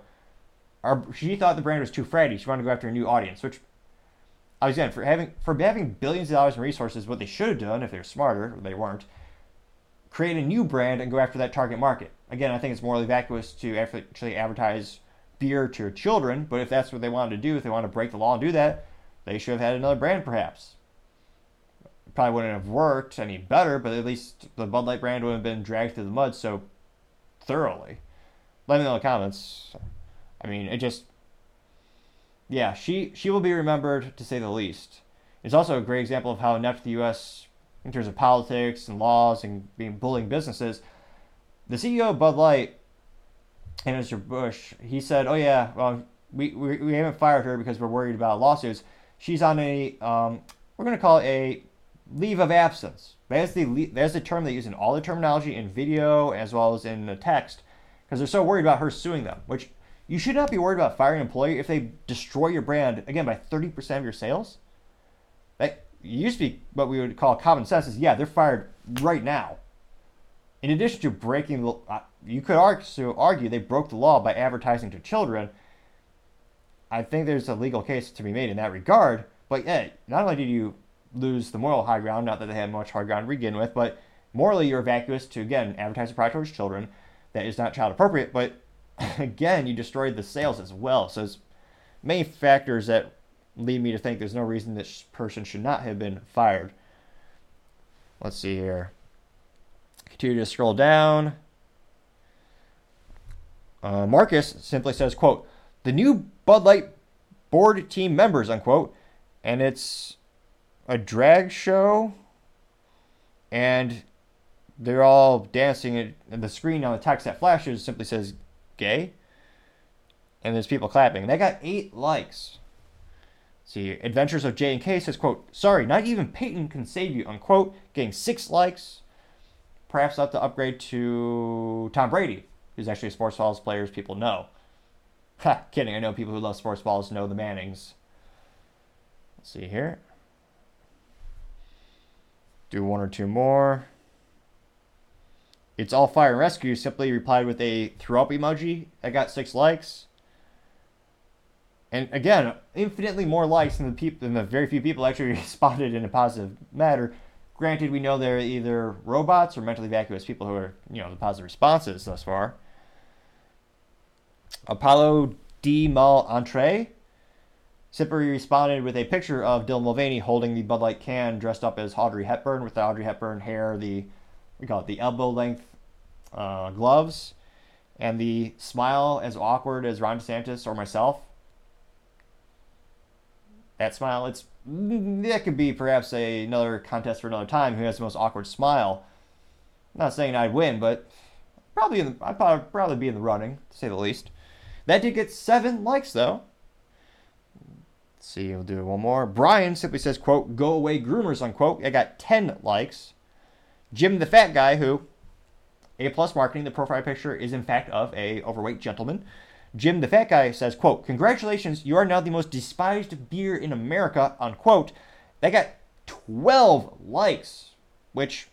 our, she thought the brand was too fratty. She wanted to go after a new audience, which again for having for having billions of dollars in resources, what they should have done if they were smarter, they weren't, create a new brand and go after that target market. Again, I think it's morally vacuous to actually advertise beer to children, but if that's what they wanted to do, if they want to break the law and do that, they should have had another brand perhaps. Probably wouldn't have worked any better, but at least the Bud Light brand would have been dragged through the mud so thoroughly. Let me know in the comments. I mean, it just yeah, she she will be remembered to say the least. It's also a great example of how inept the U.S. in terms of politics and laws and being bullying businesses. The CEO of Bud Light, and Mr. Bush, he said, "Oh yeah, well, we, we, we haven't fired her because we're worried about lawsuits. She's on a um, we're going to call it a leave of absence. That's the that's the term they use in all the terminology in video as well as in the text because they're so worried about her suing them. Which you should not be worried about firing an employee if they destroy your brand again by 30% of your sales. That used to be what we would call common sense. Is yeah, they're fired right now. In addition to breaking the, uh, you could argue, argue they broke the law by advertising to children. I think there's a legal case to be made in that regard. But yeah, not only did you lose the moral high ground, not that they had much high ground to begin with, but morally you're vacuous to again advertise a product towards children that is not child appropriate. But [laughs] again, you destroyed the sales as well. So there's many factors that lead me to think there's no reason this person should not have been fired. Let's see here. Continue to scroll down. Uh, Marcus simply says, quote, the new Bud Light board team members, unquote, and it's a drag show, and they're all dancing, and the screen on the text that flashes simply says gay, and there's people clapping. They got eight likes. See, Adventures of J and K says, quote, sorry, not even Peyton can save you, unquote, getting six likes. Perhaps have to upgrade to Tom Brady, who's actually a sports balls players people know. [laughs] Ha, kidding. I know people who love sports balls know the Mannings. Let's see here. Do one or two more. It's all fire and rescue simply replied with a throw up emoji. I got six likes. And again, infinitely more likes than the people than the very few people actually [laughs] responded in a positive manner. Granted, we know they're either robots or mentally vacuous people who are, you know, the positive responses thus far. Apollo D. Mal Entree simply responded with a picture of Dylan Mulvaney holding the Bud Light can dressed up as Audrey Hepburn with the Audrey Hepburn hair, the we call it the elbow length uh, gloves, and the smile as awkward as Ron DeSantis or myself. That smile, it's that could be perhaps a, another contest for another time. Who has the most awkward smile? I'm not saying I'd win, but probably the, I'd probably, probably be in the running to say the least. That did get seven likes though. Let's see, we'll do one more. Brian simply says, "quote Go away, groomers." Unquote. I got ten likes. Jim the fat guy who a plus marketing. The profile picture is in fact of a overweight gentleman. Jim the fat guy says, quote, Congratulations, you are now the most despised beer in America, unquote. That got 12 likes, which,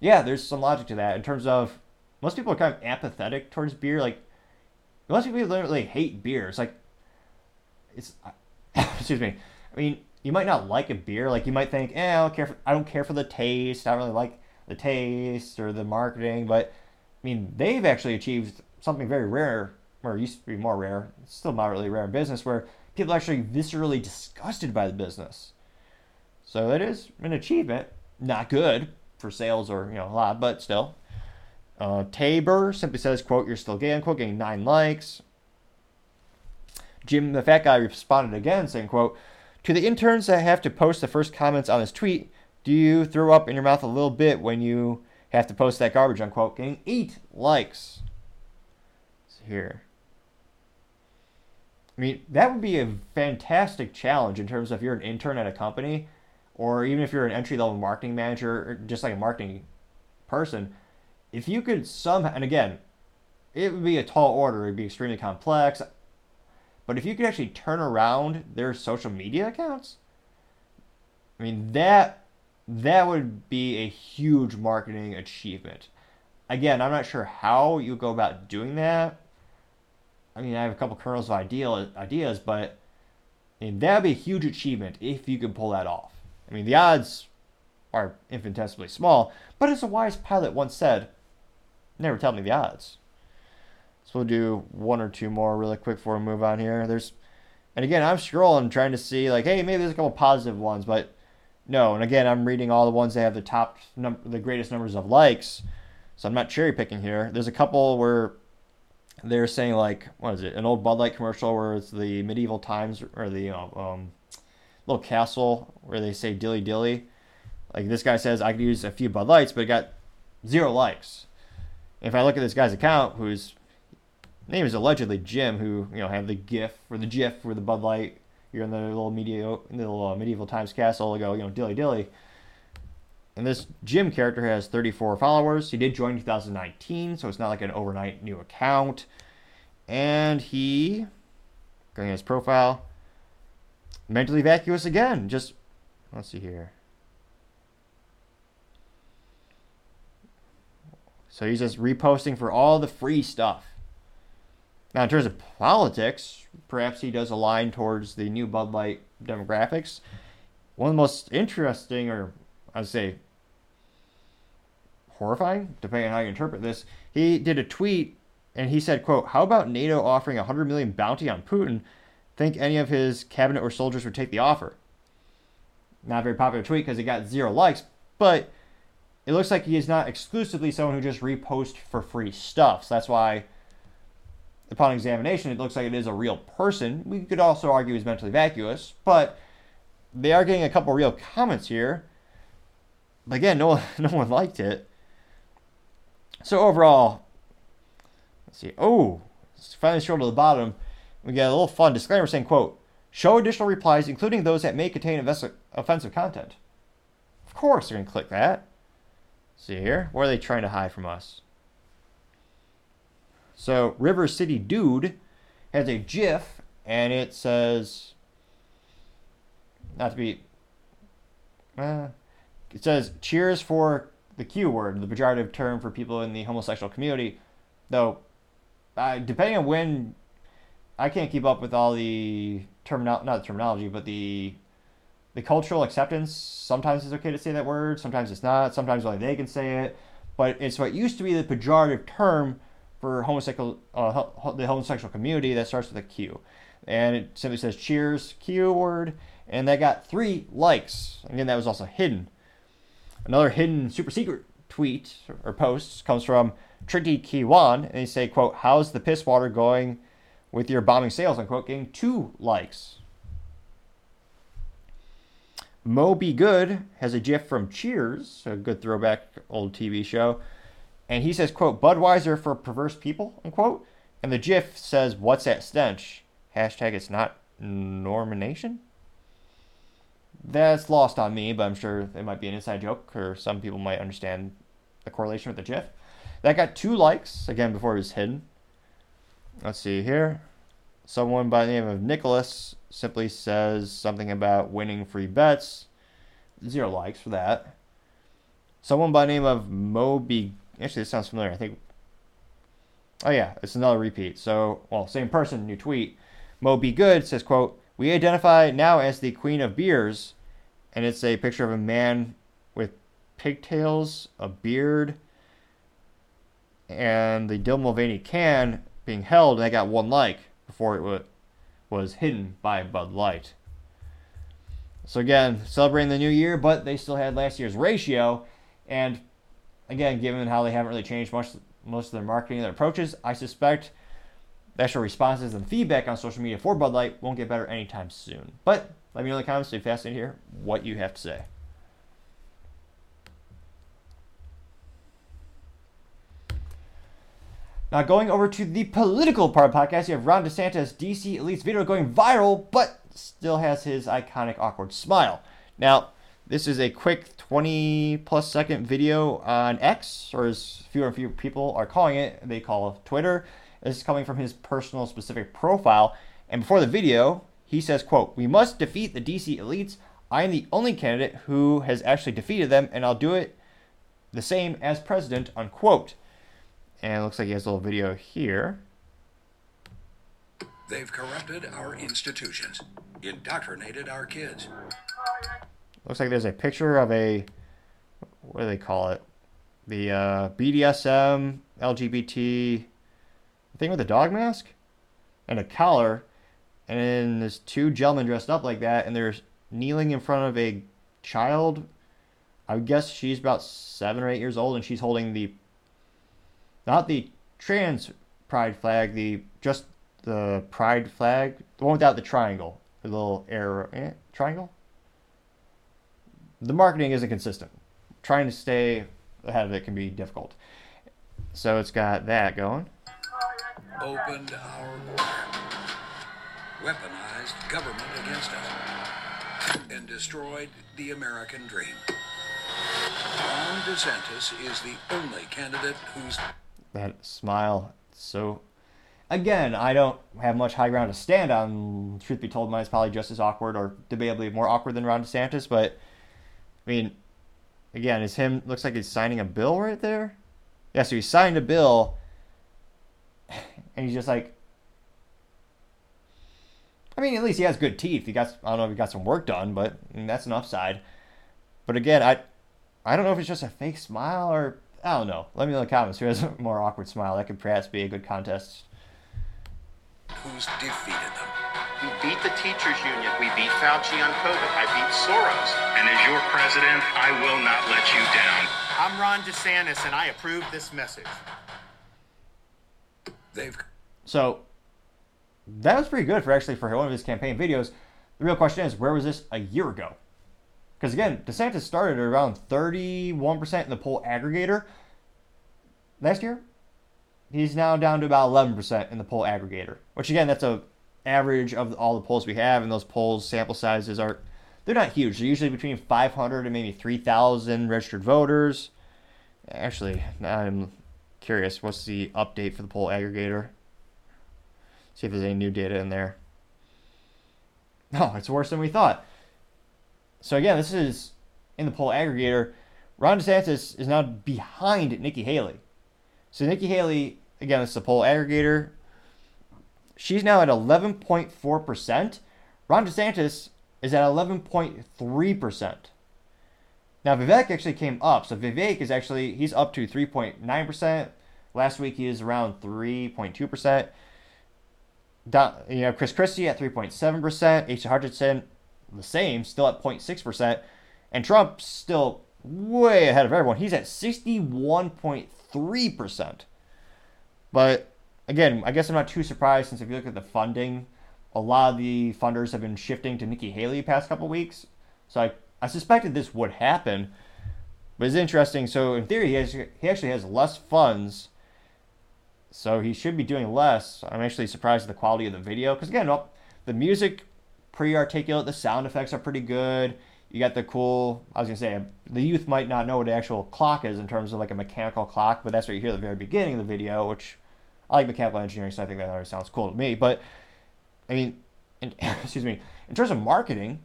yeah, there's some logic to that in terms of most people are kind of apathetic towards beer. Like, most people literally hate beer. It's like, it's, [laughs] excuse me. I mean, you might not like a beer. Like, you might think, eh, I don't care for, I don't care for the taste. I don't really like the taste or the marketing, but I mean, they've actually achieved something very rare or used to be more rare, it's still moderately rare in business, where people are actually viscerally disgusted by the business. So it is an achievement. Not good for sales or you know a lot, but still. Uh, Tabor simply says, "quote You're still gay," unquote, getting nine likes. Jim, the fat guy, responded again, saying, "quote To the interns that have to post the first comments on this tweet, do you throw up in your mouth a little bit when you have to post that garbage?" Unquote, getting eight likes. here. I mean, that would be a fantastic challenge in terms of if you're an intern at a company or even if you're an entry level marketing manager or just like a marketing person, if you could somehow, and again, it would be a tall order, it'd be extremely complex, but if you could actually turn around their social media accounts, I mean that that would be a huge marketing achievement. Again, I'm not sure how you go about doing that. I mean, I have a couple kernels of ideal ideas, but I mean, that would be a huge achievement if you could pull that off. I mean, the odds are infinitesimally small, but as a wise pilot once said, never tell me the odds. So we'll do one or two more really quick before we move on here. There's, and again, I'm scrolling trying to see like, hey, maybe there's a couple positive ones, but no. And again, I'm reading all the ones that have the top num- the greatest numbers of likes. So I'm not cherry picking here. There's a couple where they're saying like, what is it? An old Bud Light commercial where it's the medieval times or the you know, um, little castle where they say dilly dilly. Like this guy says, I could use a few Bud Lights, but it got zero likes. If I look at this guy's account, whose name is allegedly Jim, who you know had the GIF or the GIF for the Bud Light. You're in the little medieval, little uh, medieval times castle. Go, you know, dilly dilly. And this Jim character has 34 followers. He did join in 2019, so it's not like an overnight new account. And he, going to his profile, mentally vacuous again. Just let's see here. So he's just reposting for all the free stuff. Now, in terms of politics, perhaps he does align towards the new Bud Light demographics. One of the most interesting, or I'd say horrifying, depending on how you interpret this, he did a tweet and he said, quote, How about NATO offering a 100 million bounty on Putin? Think any of his cabinet or soldiers would take the offer? Not a very popular tweet because it got zero likes, but it looks like he is not exclusively someone who just reposts for free stuff. So that's why upon examination, it looks like it is a real person. We could also argue he's mentally vacuous, but they are getting a couple real comments here. But again, no [laughs] no one liked it. So overall, let's see. Oh, finally scroll to the bottom. We get a little fun disclaimer saying, "quote Show additional replies, including those that may contain offensive content." Of course, they're gonna click that. See here, what are they trying to hide from us? So River City Dude has a GIF, and it says, not to be, uh, it says cheers for the Q word, the pejorative term for people in the homosexual community. Though, uh, depending on when, I can't keep up with all the terminal, not the terminology, but the the cultural acceptance. Sometimes it's okay to say that word, sometimes it's not. Sometimes only they can say it. But it's what used to be the pejorative term for homosexual uh, the homosexual community that starts with a Q, and it simply says "Cheers Q word," and that got three likes. Again, that was also hidden. Another hidden super secret tweet or post comes from Trinity Kiwan, and they say, "quote How's the piss water going with your bombing sales?" Unquote, getting two likes. Mo Be Good has a GIF from Cheers, a good throwback old TV show and he says, quote, Budweiser for perverse people, unquote. And the GIF says, what's that stench? Hashtag it's not normination. That's lost on me, but I'm sure it might be an inside joke, or some people might understand the correlation with the GIF. That got two likes, again, before it was hidden. Let's see here. Someone by the name of Nicholas simply says something about winning free bets. Zero likes for that. Someone by the name of Moby Actually, this sounds familiar. I think. Oh yeah, it's another repeat. So, well, same person, new tweet. Mo Be Good says, "quote We identify now as the Queen of Beers," and it's a picture of a man with pigtails, a beard, and the Dylan Mulvaney can being held, and I got one like before it was hidden by Bud Light. So again, celebrating the new year, but they still had last year's ratio, and again, given how they haven't really changed much most of their marketing their approaches, I suspect the actual responses and feedback on social media for Bud Light won't get better anytime soon. But let me know in the comments. Stay fascinated hear what you have to say. Now, going over to the political part of the podcast, you have Ron DeSantis, DC Elite's video going viral, but still has his iconic awkward smile. Now, This is a quick 20 plus second video on X, or as fewer and fewer people are calling it, they call Twitter. This is coming from his personal specific profile. And before the video, he says, quote, We must defeat the DC elites. I am the only candidate who has actually defeated them, and I'll do it the same as president, unquote. And it looks like he has a little video here. They've corrupted our institutions, indoctrinated our kids. Looks like there's a picture of a what do they call it? The uh, BDSM LGBT thing with a dog mask and a collar, and then there's two gentlemen dressed up like that, and they're kneeling in front of a child. I guess she's about seven or eight years old, and she's holding the not the trans pride flag, the just the pride flag, the one without the triangle, the little arrow, eh, triangle the marketing isn't consistent. Trying to stay ahead of it can be difficult. So it's got that going. Opened our border, weaponized government against us, and destroyed the American dream. Ron DeSantis is the only candidate who's That smile. So, again, I don't have much high ground to stand on. Truth be told, mine is probably just as awkward or debatably more awkward than Ron DeSantis. But, I mean, again, is him, looks like he's signing a bill right there. Yeah, so he signed a bill, and he's just like, I mean, at least he has good teeth. He got, I don't know if he got some work done, but I mean, that's an upside. But again, I, I don't know if it's just a fake smile or I don't know. Let me know in the comments who has a more awkward smile. That could perhaps be a good contest. who's defeated them. We beat the teachers union. We beat Fauci on COVID. I beat Soros. And as your president, I will not let you down. I'm Ron DeSantis, and I approve this message. They've So that was pretty good for actually for one of his campaign videos. The real question is, where was this a year ago? Because again, DeSantis started at around 31% in the poll aggregator last year. He's now down to about 11% in the poll aggregator, which again, that's a average of all the polls we have, and those polls sample sizes are they're not huge. They're usually between 500 and maybe 3,000 registered voters. Actually, I'm curious. What's the update for the poll aggregator? See if there's any new data in there. No, it's worse than we thought. So again, this is in the poll aggregator. Ron DeSantis is now behind Nikki Haley. So Nikki Haley, again, it's the poll aggregator. She's now at 11.4%. Ron DeSantis is at 11.3%. Now Vivek actually came up. So Vivek is actually he's up to 3.9%. Last week he was around 3.2%. Don, you know, Chris Christie at 3.7%. Asa Hutchinson, the same, still at 0.6%. And Trump still way ahead of everyone. He's at 61.3%. But again, I guess I'm not too surprised since if you look at the funding, a lot of the funders have been shifting to Nikki Haley past couple weeks. So I, I suspected this would happen. But it's interesting. So in theory, he, has, he actually has less funds. So he should be doing less. I'm actually surprised at the quality of the video. Because again, well, the music pretty articulate. The sound effects are pretty good. You got the cool. I was gonna say the youth might not know what the actual clock is in terms of like a mechanical clock, but that's what you hear at the very beginning of the video. Which I like mechanical engineering, so I think that always sounds cool to me. But I mean, in, [laughs] excuse me. In terms of marketing,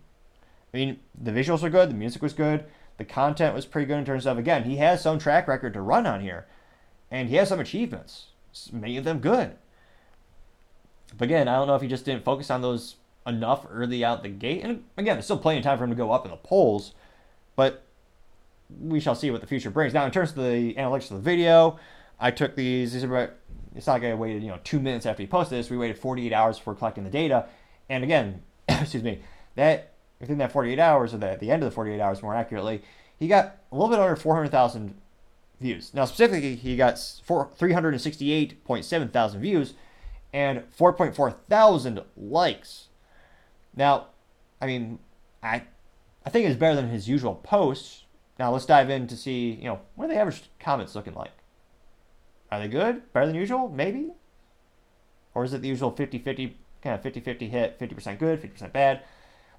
I mean the visuals are good. The music was good. The content was pretty good in terms of again he has some track record to run on here, and he has some achievements. Of them good. But again, I don't know if he just didn't focus on those enough early out the gate. And again, there's still plenty of time for him to go up in the polls, but we shall see what the future brings. Now, in terms of the analytics of the video, I took these. These are about, it's not like I waited, you know, two minutes after he posted this. We waited 48 hours before collecting the data, and again, [coughs] excuse me, that within that 48 hours, or at the end of the 48 hours, more accurately, he got a little bit under 400,000 views. Now, specifically, he got 368.7 thousand views and 4.4 thousand likes. Now, I mean, I I think it's better than his usual posts. Now let's dive in to see, you know, what are the average comments looking like? Are they good? Better than usual? Maybe? Or is it the usual 50-50 kind of 50-50 hit, 50% good, 50% bad?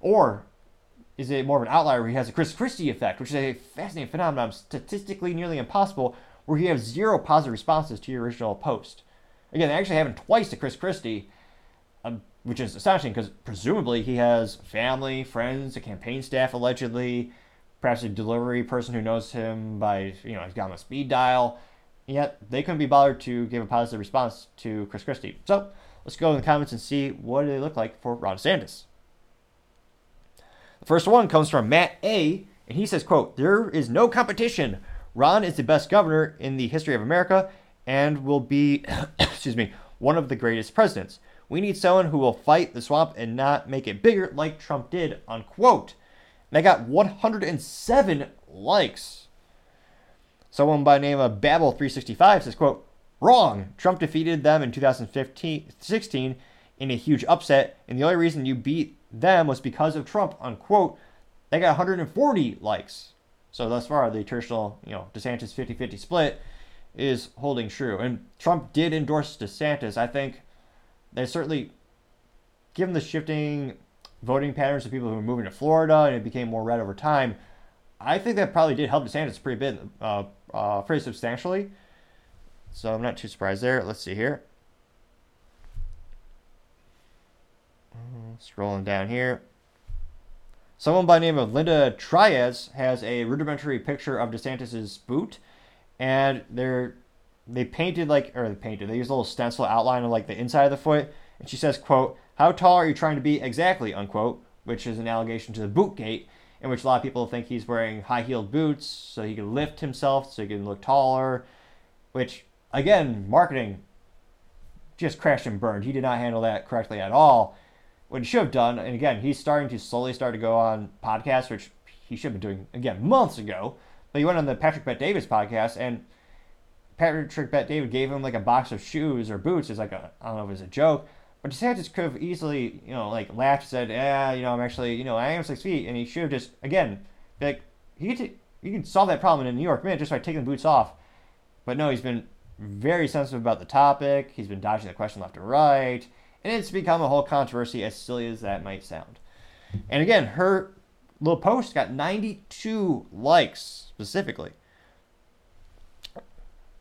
Or is it more of an outlier where he has a Chris Christie effect, which is a fascinating phenomenon, statistically nearly impossible, where you have zero positive responses to your original post. Again, they actually happened twice to Chris Christie, um, which is astonishing because presumably he has family, friends, a campaign staff allegedly, perhaps a delivery person who knows him by, you know, he's got him on speed dial. Yet they couldn't be bothered to give a positive response to Chris Christie. So let's go in the comments and see what do they look like for Ron DeSantis. First one comes from Matt A, and he says, quote, There is no competition. Ron is the best governor in the history of America and will be, [coughs] excuse me, one of the greatest presidents. We need someone who will fight the swamp and not make it bigger like Trump did, unquote. And I got 107 likes. Someone by the name of Babel365 says, quote, Wrong. Trump defeated them in 2016 in a huge upset, and the only reason you beat them was because of Trump, unquote. They got 140 likes. So thus far, the traditional, you know, DeSantis 50-50 split is holding true. And Trump did endorse DeSantis. I think they certainly, given the shifting voting patterns of people who were moving to Florida and it became more red over time, I think that probably did help DeSantis pretty bit, uh, uh, pretty substantially. So I'm not too surprised there. Let's see here. Scrolling down here. Someone by the name of Linda Trias has a rudimentary picture of DeSantis's boot, and they're they painted like or they painted they used a little stencil outline of like the inside of the foot, and she says, "quote How tall are you trying to be exactly?" unquote, which is an allegation to the boot gate, in which a lot of people think he's wearing high heeled boots so he can lift himself so he can look taller, which again marketing just crashed and burned. He did not handle that correctly at all what he should have done, and again, he's starting to slowly start to go on podcasts, which he should have been doing again months ago. But he went on the Patrick Bet Davis podcast, and Patrick Bet David gave him like a box of shoes or boots as like a I don't know if it was a joke, but DeSantis could have easily you know like laughed, said, yeah, you know, I'm actually you know I am six feet, and he should have just again like he could t- you solve that problem in a New York minute just by taking the boots off. But no, he's been very sensitive about the topic. He's been dodging the question left and right and it's become a whole controversy, as silly as that might sound. And again, her little post got 92 likes specifically. A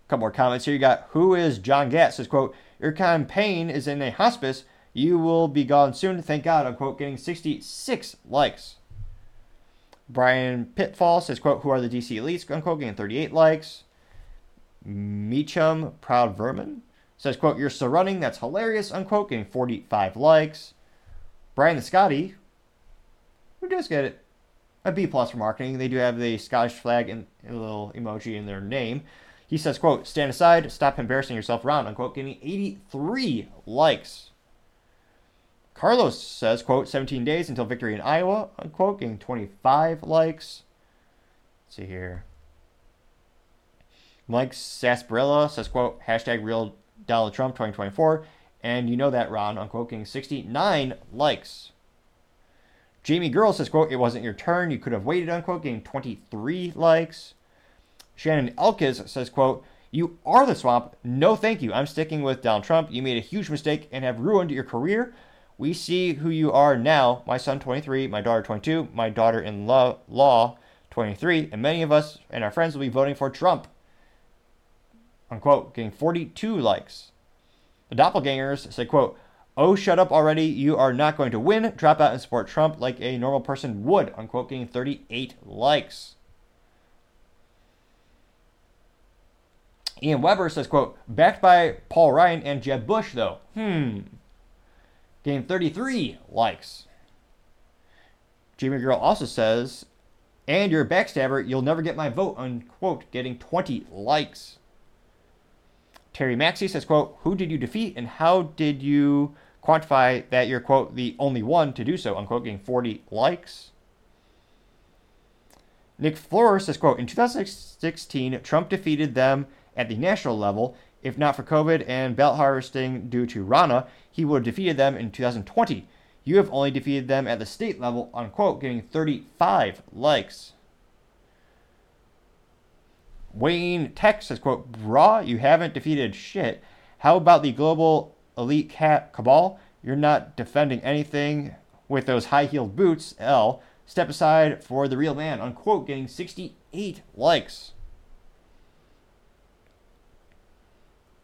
couple more comments here. You got who is John Galt says, quote, Your campaign is in a hospice. You will be gone soon. Thank God, unquote, getting 66 likes. Brian Pitfall says, quote, Who are the DC elites? Unquote, getting 38 likes. Meacham Proud Vermin Says, quote, you're still running. That's hilarious, unquote, getting 45 likes. Brian the Scotty, who does get it, a B plus for marketing. They do have the Scottish flag and a little emoji in their name. He says, quote, stand aside, stop embarrassing yourself around, unquote, getting 83 likes. Carlos says, quote, 17 days until victory in Iowa, unquote, getting 25 likes. Let's see here. Mike Sasparilla says, quote, hashtag real Donald Trump 2024. And you know that, Ron, unquote, getting 69 likes. Jamie Girl says, quote, it wasn't your turn. You could have waited, unquote, getting 23 likes. Shannon Elkis says, quote, you are the swamp. No, thank you. I'm sticking with Donald Trump. You made a huge mistake and have ruined your career. We see who you are now. My son, 23, my daughter, 22, my daughter in law 23, and many of us and our friends will be voting for Trump unquote, getting 42 likes. The doppelgangers say, quote, Oh, shut up already. You are not going to win. Drop out and support Trump like a normal person would, unquote, getting 38 likes. Ian Weber says, quote, backed by Paul Ryan and Jeb Bush, though. Hmm. Getting 33 likes. Jamie Girl also says, and you're a backstabber, you'll never get my vote, unquote, getting 20 likes. Terry Maxey says, quote, who did you defeat and how did you quantify that you're, quote, the only one to do so, unquote, getting 40 likes? Nick Flores says, quote, in 2016, Trump defeated them at the national level. If not for COVID and ballot harvesting due to Rana, he would have defeated them in 2020. You have only defeated them at the state level, unquote, getting 35 likes. Wayne Tech says, quote, Brah, you haven't defeated shit. How about the global elite cat cabal? You're not defending anything with those high heeled boots. L. step aside for the real man, unquote, getting 68 likes.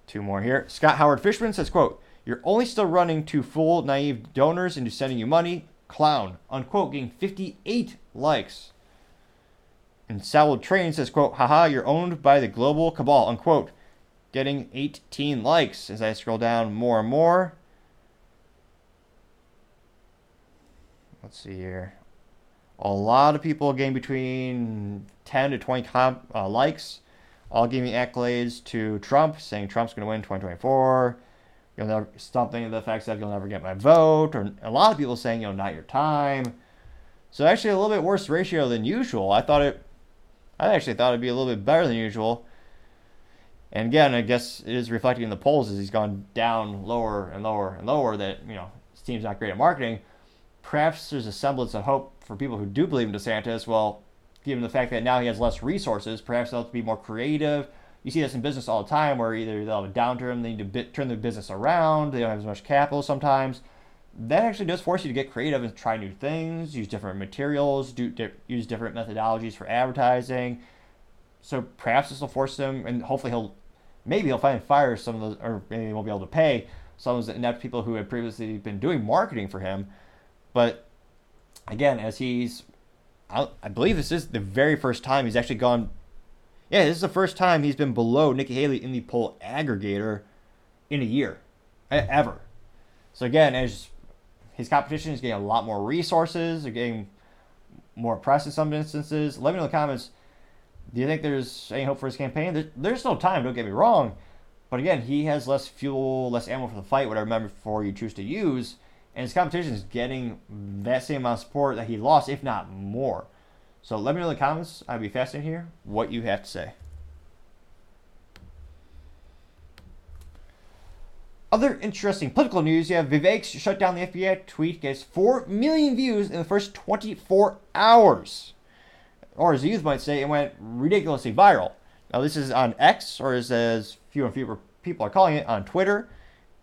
Two more here. Scott Howard Fishman says, quote, You're only still running to fool naive donors into sending you money. Clown, unquote, getting 58 likes. And Sal Train says, quote, haha, you're owned by the global cabal, unquote, getting 18 likes. As I scroll down more and more. Let's see here. A lot of people getting between 10 to 20 com- uh, likes, all giving accolades to Trump, saying Trump's going to win 2024. You'll never something to the effect of you'll never get my vote, or a lot of people saying you know not your time. So actually a little bit worse ratio than usual. I thought it, I actually thought it'd be a little bit better than usual. And again, I guess it is reflecting in the polls as he's gone down lower and lower and lower. That you know his team's not great at marketing. Perhaps there's a semblance of hope for people who do believe in DeSantis. Well, given the fact that now he has less resources, perhaps they'll have to be more creative. You see this in business all the time, where either they'll have a downturn, they need to turn their business around, they don't have as much capital sometimes. That actually does force you to get creative and try new things, use different materials, do di- use different methodologies for advertising. So perhaps this will force him, and hopefully he'll, maybe he'll find fire some of those, or maybe he won't be able to pay some of those inept people who had previously been doing marketing for him. But again, as he's, I, I believe this is the very first time he's actually gone. Yeah, this is the first time he's been below Nikki Haley in the poll aggregator in a year, ever. So again, as his competition is getting a lot more resources, they're getting more press in some instances. Let me know in the comments. Do you think there's any hope for his campaign? There, there's no time. Don't get me wrong, but again, he has less fuel, less ammo for the fight, whatever metaphor you choose to use, and his competition is getting that same amount of support that he lost, if not more. So let me know in the comments. I'd be fascinated to hear what you have to say. Other interesting political news, you have Vivek's shut down the FBI tweet gets 4 million views in the first 24 hours. Or as the youth might say, it went ridiculously viral. Now this is on X, or as, as fewer and fewer people are calling it, on Twitter.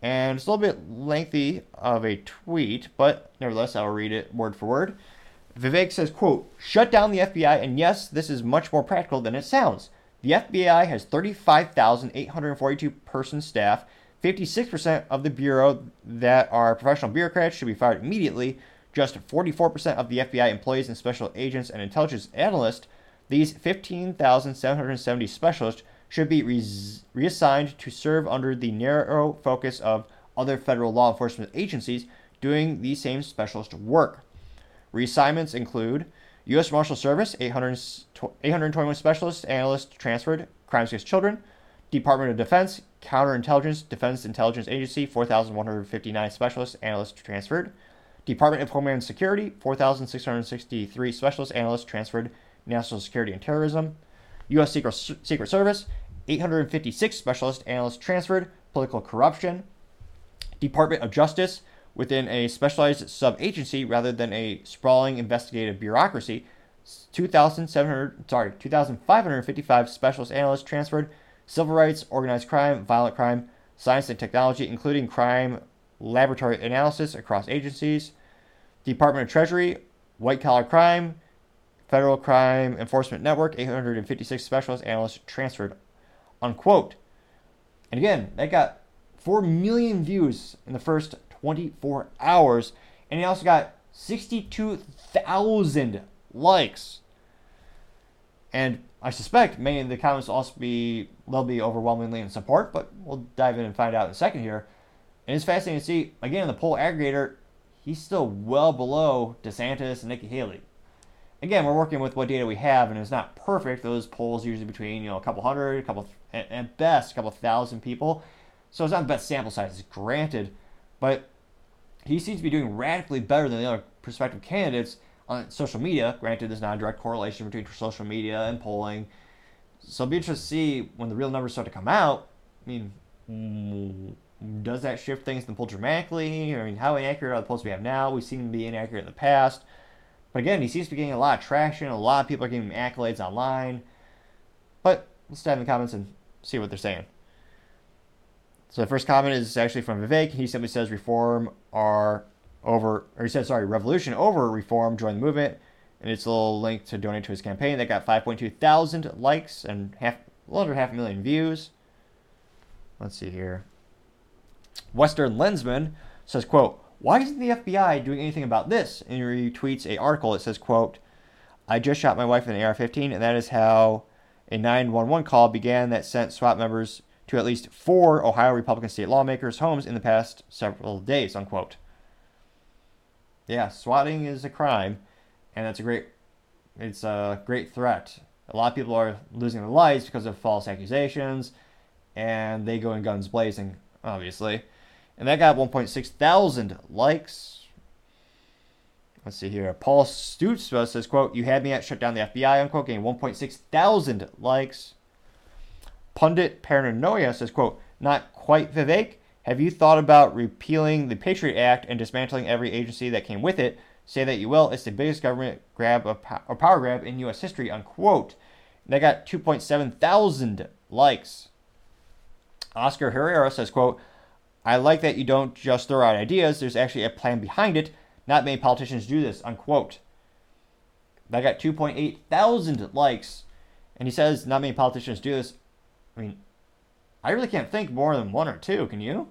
And it's a little bit lengthy of a tweet, but nevertheless, I'll read it word for word. Vivek says, quote, shut down the FBI, and yes, this is much more practical than it sounds. The FBI has 35,842 person staff. 56% of the Bureau that are professional bureaucrats should be fired immediately. Just 44% of the FBI employees and special agents and intelligence analysts, these 15,770 specialists, should be res- reassigned to serve under the narrow focus of other federal law enforcement agencies doing the same specialist work. Reassignments include U.S. Marshal Service, 800, 821 specialists, analysts transferred, crimes against children, Department of Defense, Counterintelligence, Defense Intelligence Agency, 4,159 specialist analysts transferred, Department of Homeland Security, 4,663 specialist analysts transferred, National Security and Terrorism, U.S. Secret, Secret Service, 856 specialist analysts transferred, political corruption, Department of Justice, within a specialized sub-agency rather than a sprawling investigative bureaucracy, 2,700 sorry 2,555 specialist analysts transferred, civil rights, organized crime, violent crime, science and technology, including crime laboratory analysis across agencies, Department of Treasury, white collar crime, Federal Crime Enforcement Network, 856 specialist analysts transferred. Unquote. And again, that got 4 million views in the first 24 hours. And he also got 62,000 likes. And I suspect many of the comments will also be, they'll be overwhelmingly in support, but we'll dive in and find out in a second here. And it's fascinating to see, again, in the poll aggregator, he's still well below DeSantis and Nikki Haley again, we're working with what data we have, and it's not perfect. Those polls usually between you know a couple hundred, a couple at best a couple thousand people, so it's not the best sample size, granted, but he seems to be doing radically better than the other prospective candidates on social media. Granted, there's not a direct correlation between social media and polling, so it'll be interesting to see when the real numbers start to come out. I mean. Does that shift things in the poll dramatically? I mean, how inaccurate are the polls we have now? We've seen them be inaccurate in the past. But again, he seems to be getting a lot of traction. A lot of people are giving him accolades online. But let's dive in the comments and see what they're saying. So the first comment is actually from Vivek. He simply says reform are over, or he says, sorry, revolution over reform, join the movement. and it's a little link to donate to his campaign that got 5.2 thousand likes and half, a little under half a million views. Let's see here. Western Lensman says, quote, why isn't the FBI doing anything about this? And he retweets a article that says, quote, I just shot my wife with an AR-15, and that is how a 911 call began that sent SWAT members to at least four Ohio Republican state lawmakers' homes in the past several days, unquote. Yeah, swatting is a crime, and that's a great, it's a great threat. A lot of people are losing their lives because of false accusations, and they go in guns blazing, obviously. And that got 1.6 thousand likes. Let's see here. Paul Stutz says, quote, You had me at shut down the FBI, unquote, getting 1.6 thousand likes. Pundit Paranoia says, quote, Not quite Vivek. Have you thought about repealing the Patriot Act and dismantling every agency that came with it? Say that you will. It's the biggest government grab or power grab in U.S. history, unquote. And that got 2.7 thousand likes. Oscar Herrera says, quote, I like that you don't just throw out ideas. There's actually a plan behind it. Not many politicians do this, unquote. That got 2.8 thousand likes. And he says not many politicians do this. I mean, I really can't think more than one or two. Can you?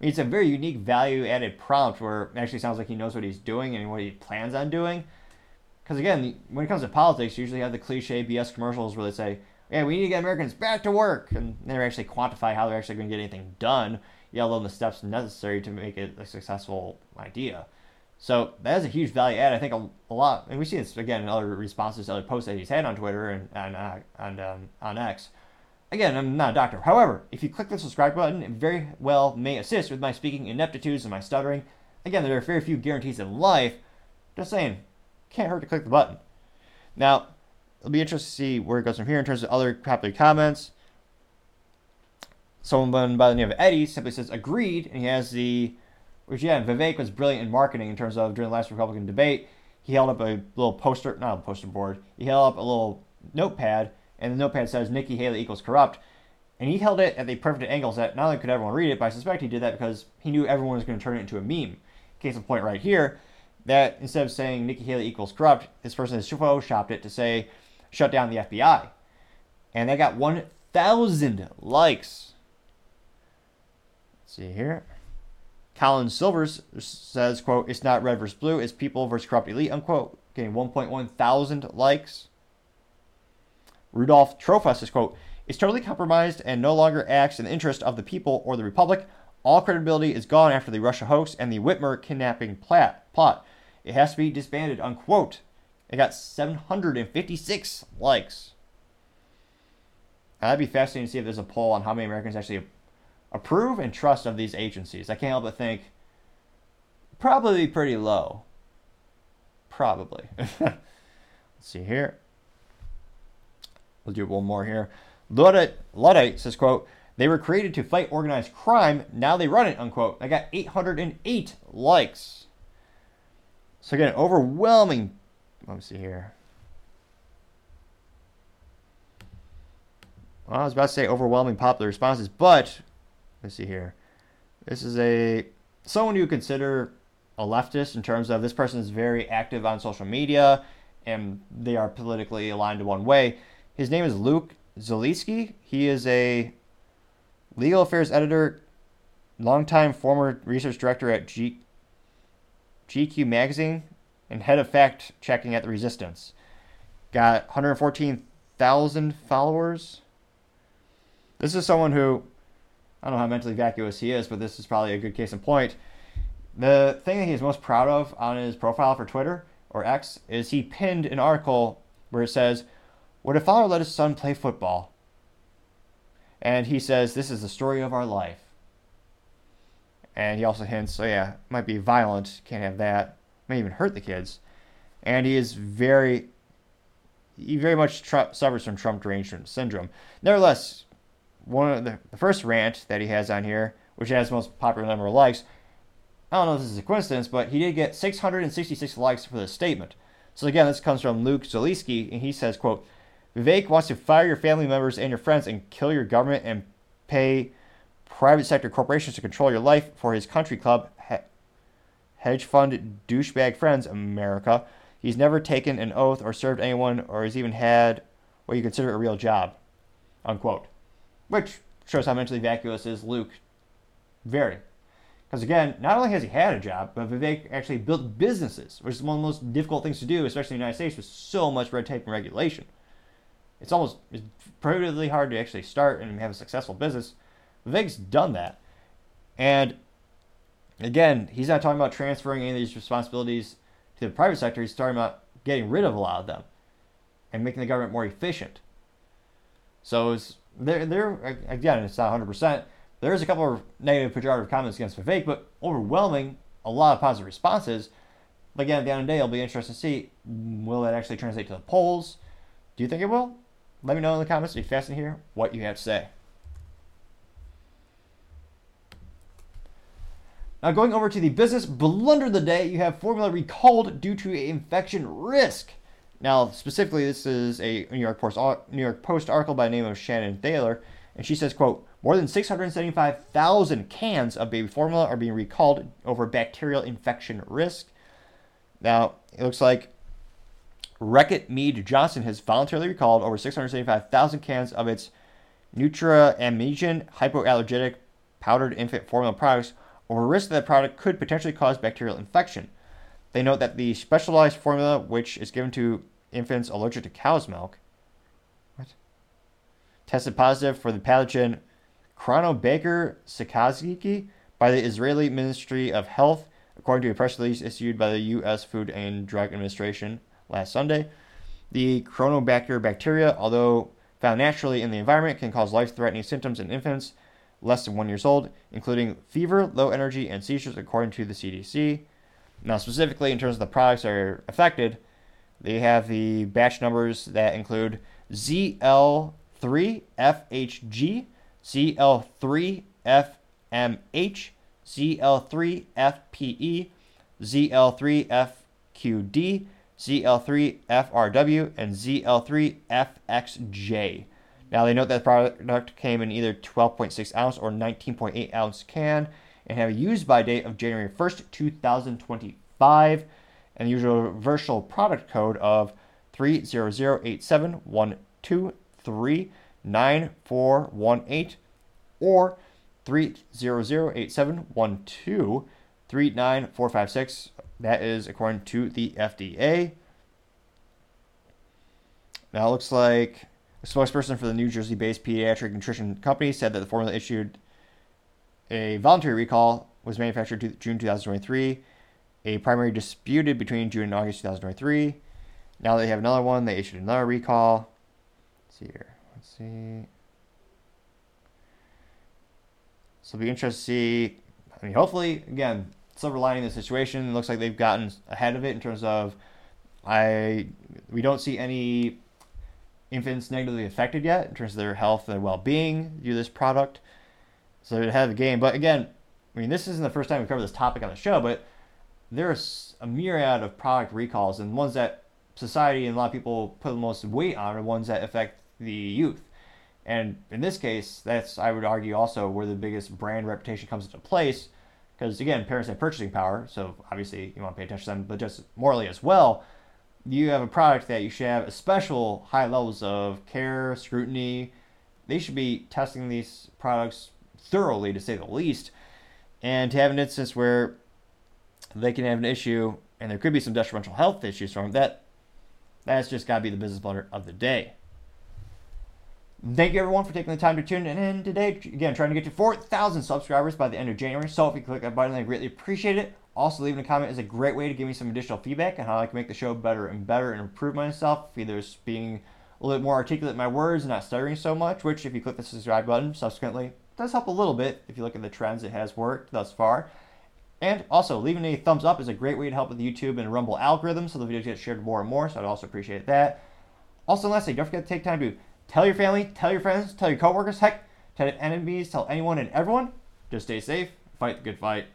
It's a very unique value added prompt where actually sounds like he knows what he's doing and what he plans on doing. Because again, when it comes to politics, you usually have the cliche BS commercials where they say, yeah, we need to get Americans back to work. And never actually quantify how they're actually going to get anything done, yet alone the steps necessary to make it a successful idea. So that is a huge value add. I think a, a lot, and we see this again in other responses to other posts that he's had on Twitter and on, uh, on, um, on X. Again, I'm not a doctor. However, if you click the subscribe button, it very well may assist with my speaking ineptitudes and my stuttering. Again, there are very few guarantees in life. Just saying, can't hurt to click the button. Now, it'll be interesting to see where it goes from here in terms of other popular comments. Someone by the name of Eddie simply says agreed, and he has the which yeah, Vivek was brilliant in marketing in terms of during the last Republican debate. He held up a little poster, not a poster board. He held up a little notepad, and the notepad says Nikki Haley equals corrupt. And he held it at the perfect angles that not only could everyone read it, but I suspect he did that because he knew everyone was going to turn it into a meme. Case in point, right here, that instead of saying Nikki Haley equals corrupt, this person has photoshopped it to say shut down the FBI. And that got 1,000 likes. Let's see here. Colin Silvers says, quote, it's not red versus blue, it's people versus corrupt elite, unquote, getting 1.1 thousand likes. Rudolph Trofus quote, is totally compromised and no longer acts in the interest of the people or the republic. All credibility is gone after the Russia hoax and the Whitmer kidnapping plot. It has to be disbanded, unquote. It got 756 likes. Now, That'd be fascinating to see if there's a poll on how many Americans actually approve and trust of these agencies. I can't help but think probably pretty low. Probably. [laughs] Let's see here. We'll do one more here. Luddite, Luddite says, quote, they were created to fight organized crime. Now they run it, unquote. I got 808 likes. So again, overwhelming. Let me see here. Well, I was about to say overwhelming popular responses, but let's see here. This is a someone you consider a leftist in terms of this person is very active on social media and they are politically aligned to one way. His name is Luke Zaleski. He is a legal affairs editor, longtime former research director at G- GQ magazine, and head of fact checking at the Resistance. Got 114,000 followers. This is someone who I don't know how mentally vacuous he is, but this is probably a good case in point. The thing that he's most proud of on his profile for Twitter or X is he pinned an article where it says, Would a father let his son play football? And he says, This is the story of our life. And he also hints, so yeah, might be violent, can't have that, may even hurt the kids. And he is very, he very much tr- suffers from Trump derangement syndrome. Nevertheless, one of the, the first rant that he has on here, which has the most popular number of likes, I don't know if this is a coincidence, but he did get 666 likes for this statement. So again, this comes from Luke Zaleski, and he says, quote, Vivek wants to fire your family members and your friends and kill your government and pay private sector corporations to control your life for his country club, he- hedge fund douchebag friends, America. He's never taken an oath or served anyone or has even had what you consider a real job. Unquote. Which shows how mentally vacuous is Luke. Very. Because again, not only has he had a job, but Vivek actually built businesses, which is one of the most difficult things to do, especially in the United States with so much red tape and regulation. It's almost it's prohibitively hard to actually start and have a successful business. Vivek's done that. And again, he's not talking about transferring any of these responsibilities to the private sector. He's talking about getting rid of a lot of them and making the government more efficient. So it's there. There again, it's not 100. percent There's a couple of negative, pejorative comments against Vivek, but overwhelming, a lot of positive responses. But again, at the end of the day, it'll be interesting to see will that actually translate to the polls. Do you think it will? Let me know in the comments. Be fascinating to hear what you have to say. Now, going over to the business blunder of the day, you have formula recalled due to infection risk. Now, specifically, this is a New York Post New York Post article by name of Shannon Thaler, and she says, "quote More than 675,000 cans of baby formula are being recalled over bacterial infection risk." Now, it looks like Reckitt Mead Johnson has voluntarily recalled over 675,000 cans of its Nutramigen hypoallergenic powdered infant formula products over risk that the product could potentially cause bacterial infection. They note that the specialized formula, which is given to infants allergic to cow's milk, what? tested positive for the pathogen Cronobacter sakazakii by the Israeli Ministry of Health, according to a press release issued by the U.S. Food and Drug Administration last Sunday. The Cronobacter bacteria, although found naturally in the environment, can cause life-threatening symptoms in infants less than one years old, including fever, low energy, and seizures, according to the CDC. Now, specifically in terms of the products that are affected, they have the batch numbers that include ZL3FHG, ZL3FMH, ZL3FPE, ZL3FQD, ZL3FRW, and ZL3FXJ. Now they note that the product came in either 12.6 ounce or 19.8 ounce can and have a use by date of January 1st, 2025, and the usual universal product code of 3008712399418 or 3008712394456. That is according to the FDA. Now it looks like a spokesperson for the New Jersey based pediatric nutrition company said that the formula issued a voluntary recall was manufactured to June 2023. A primary disputed between June and August 2023. Now they have another one. They issued another recall. Let's see here. Let's see. So it'll be interesting to see. I mean, hopefully, again, silver lining the situation. It looks like they've gotten ahead of it in terms of I we don't see any infants negatively affected yet in terms of their health and well-being due to this product. So they're ahead of the game. But again, I mean, this isn't the first time we cover this topic on the show, but there's a myriad of product recalls, and ones that society and a lot of people put the most weight on are ones that affect the youth. And in this case, that's I would argue also where the biggest brand reputation comes into place, because again, parents have purchasing power, so obviously you want to pay attention to them, but just morally as well. You have a product that you should have a special high levels of care, scrutiny. They should be testing these products thoroughly, to say the least. And to have an instance where they can have an issue and there could be some detrimental health issues from that, that's just got to be the business blunder of the day. Thank you everyone for taking the time to tune in today. Again, trying to get to 4,000 subscribers by the end of January. So if you click that button, I greatly appreciate it. Also, leaving a comment is a great way to give me some additional feedback on how I can make the show better and better and improve myself. Either being a little bit more articulate in my words and not stuttering so much, which if you click the subscribe button subsequently does help a little bit. If you look at the trends, it has worked thus far. And also, leaving a thumbs up is a great way to help with the YouTube and Rumble algorithm so the videos get shared more and more, so I'd also appreciate that. Also, lastly, don't forget to take time to tell your family, tell your friends, tell your coworkers, heck, tell your enemies, tell anyone and everyone. Just stay safe, fight the good fight.